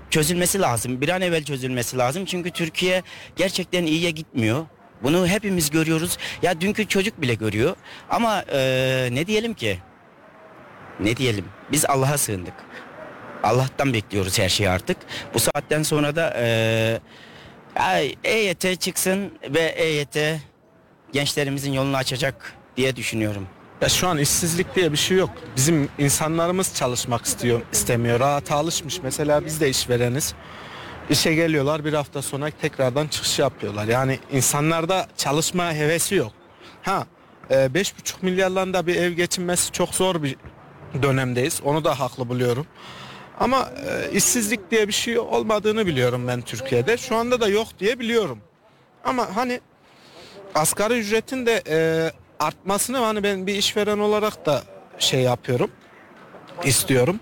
[SPEAKER 3] çözülmesi lazım. Bir an evvel çözülmesi lazım. Çünkü Türkiye gerçekten iyiye gitmiyor. Bunu hepimiz görüyoruz. Ya dünkü çocuk bile görüyor. Ama eee, ne diyelim ki? Ne diyelim? Biz Allah'a sığındık. Allah'tan bekliyoruz her şeyi artık. Bu saatten sonra da ay, EYT çıksın ve EYT gençlerimizin yolunu açacak diye düşünüyorum.
[SPEAKER 10] Ya şu an işsizlik diye bir şey yok. Bizim insanlarımız çalışmak istiyor, istemiyor. Rahata alışmış. Mesela biz de işvereniz. İşe geliyorlar bir hafta sonra tekrardan çıkış yapıyorlar. Yani insanlarda çalışma hevesi yok. Ha, e, beş buçuk milyarlarında bir ev geçinmesi çok zor bir dönemdeyiz. Onu da haklı buluyorum. Ama e, işsizlik diye bir şey olmadığını biliyorum ben Türkiye'de. Şu anda da yok diye biliyorum. Ama hani asgari ücretin de e, artmasını hani ben bir işveren olarak da şey yapıyorum istiyorum.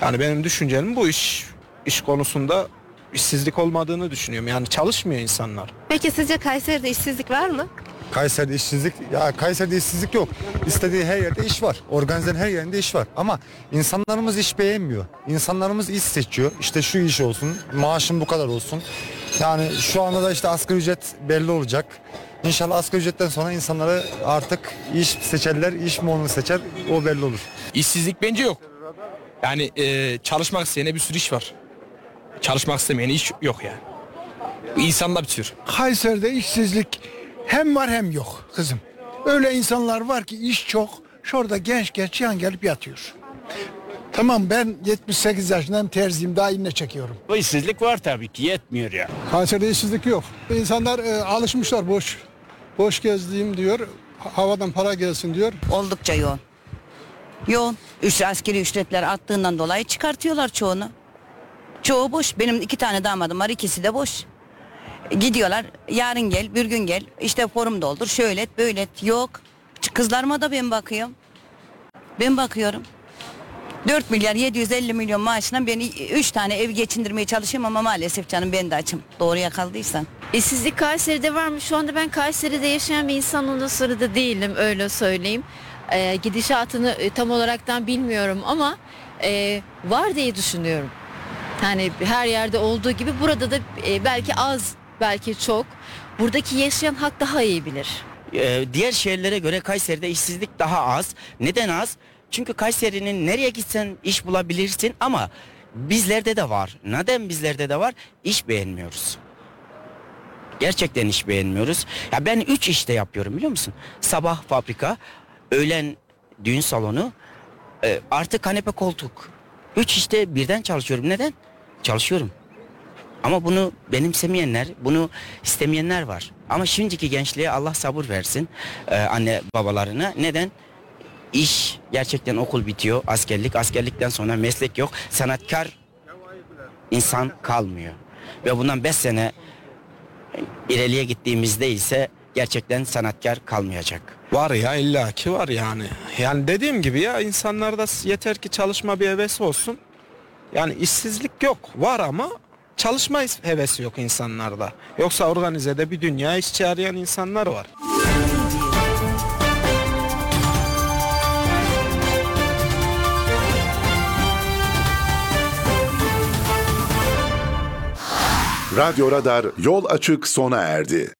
[SPEAKER 10] Yani benim düşüncem bu iş iş konusunda işsizlik olmadığını düşünüyorum. Yani çalışmıyor insanlar.
[SPEAKER 6] Peki sizce Kayseri'de işsizlik var mı?
[SPEAKER 7] Kayseri'de işsizlik, ya Kayseri'de işsizlik yok. İstediği her yerde iş var. Organizenin her yerinde iş var. Ama insanlarımız iş beğenmiyor. İnsanlarımız iş seçiyor. İşte şu iş olsun, maaşım bu kadar olsun. Yani şu anda da işte asgari ücret belli olacak. İnşallah asgari ücretten sonra insanları artık iş seçerler, iş molunu seçer. O belli olur.
[SPEAKER 8] İşsizlik bence yok. Yani e, çalışmak isteyene bir sürü iş var. Çalışmak istemeyene iş yok yani. Bu insanda bitiyor.
[SPEAKER 4] Kayseri'de işsizlik hem var hem yok kızım. Öyle insanlar var ki iş çok. Şurada genç genç yan gelip yatıyor. Tamam ben 78 yaşındayım terziyim daha inne çekiyorum.
[SPEAKER 11] Bu işsizlik var tabii ki yetmiyor ya.
[SPEAKER 4] Kayseri'de işsizlik yok. İnsanlar e, alışmışlar boş. Boş gezdiğim diyor. Havadan para gelsin diyor.
[SPEAKER 9] Oldukça yoğun. Yoğun. Üç, askeri ücretler arttığından dolayı çıkartıyorlar çoğunu. Çoğu boş. Benim iki tane damadım var ikisi de boş. Gidiyorlar yarın gel bir gün gel işte forum doldur şöyle et böyle et yok. Kızlarıma da ben bakıyorum. Ben bakıyorum. 4 milyar 750 milyon maaşına ben 3 tane ev geçindirmeye çalışıyorum ama maalesef canım ben de açım. Doğruya kaldıysan.
[SPEAKER 5] İşsizlik Kayseri'de var mı? Şu anda ben Kayseri'de yaşayan bir insan ondan sonra da değilim öyle söyleyeyim. Ee, gidişatını e, tam olaraktan bilmiyorum ama e, var diye düşünüyorum. Yani her yerde olduğu gibi burada da e, belki az belki çok. Buradaki yaşayan halk daha iyi bilir.
[SPEAKER 3] Ee, diğer şehirlere göre Kayseri'de işsizlik daha az. Neden az? Çünkü Kayseri'nin nereye gitsen iş bulabilirsin ama bizlerde de var. Neden bizlerde de var? İş beğenmiyoruz. Gerçekten iş beğenmiyoruz. Ya ben üç işte yapıyorum biliyor musun? Sabah fabrika, öğlen düğün salonu, e, artı kanepe koltuk. Üç işte birden çalışıyorum. Neden? Çalışıyorum. Ama bunu benimsemeyenler, bunu istemeyenler var. Ama şimdiki gençliğe Allah sabır versin e, anne babalarına. Neden? İş gerçekten okul bitiyor, askerlik, askerlikten sonra meslek yok. Sanatkar insan kalmıyor. Ve bundan 5 sene ileriye gittiğimizde ise gerçekten sanatkar kalmayacak.
[SPEAKER 10] Var ya illaki var yani. Yani dediğim gibi ya insanlarda yeter ki çalışma bir hevesi olsun. Yani işsizlik yok. Var ama çalışma hevesi yok insanlarda. Yoksa organizede bir dünya işçi arayan insanlar var.
[SPEAKER 12] Radyo Radar yol açık sona erdi.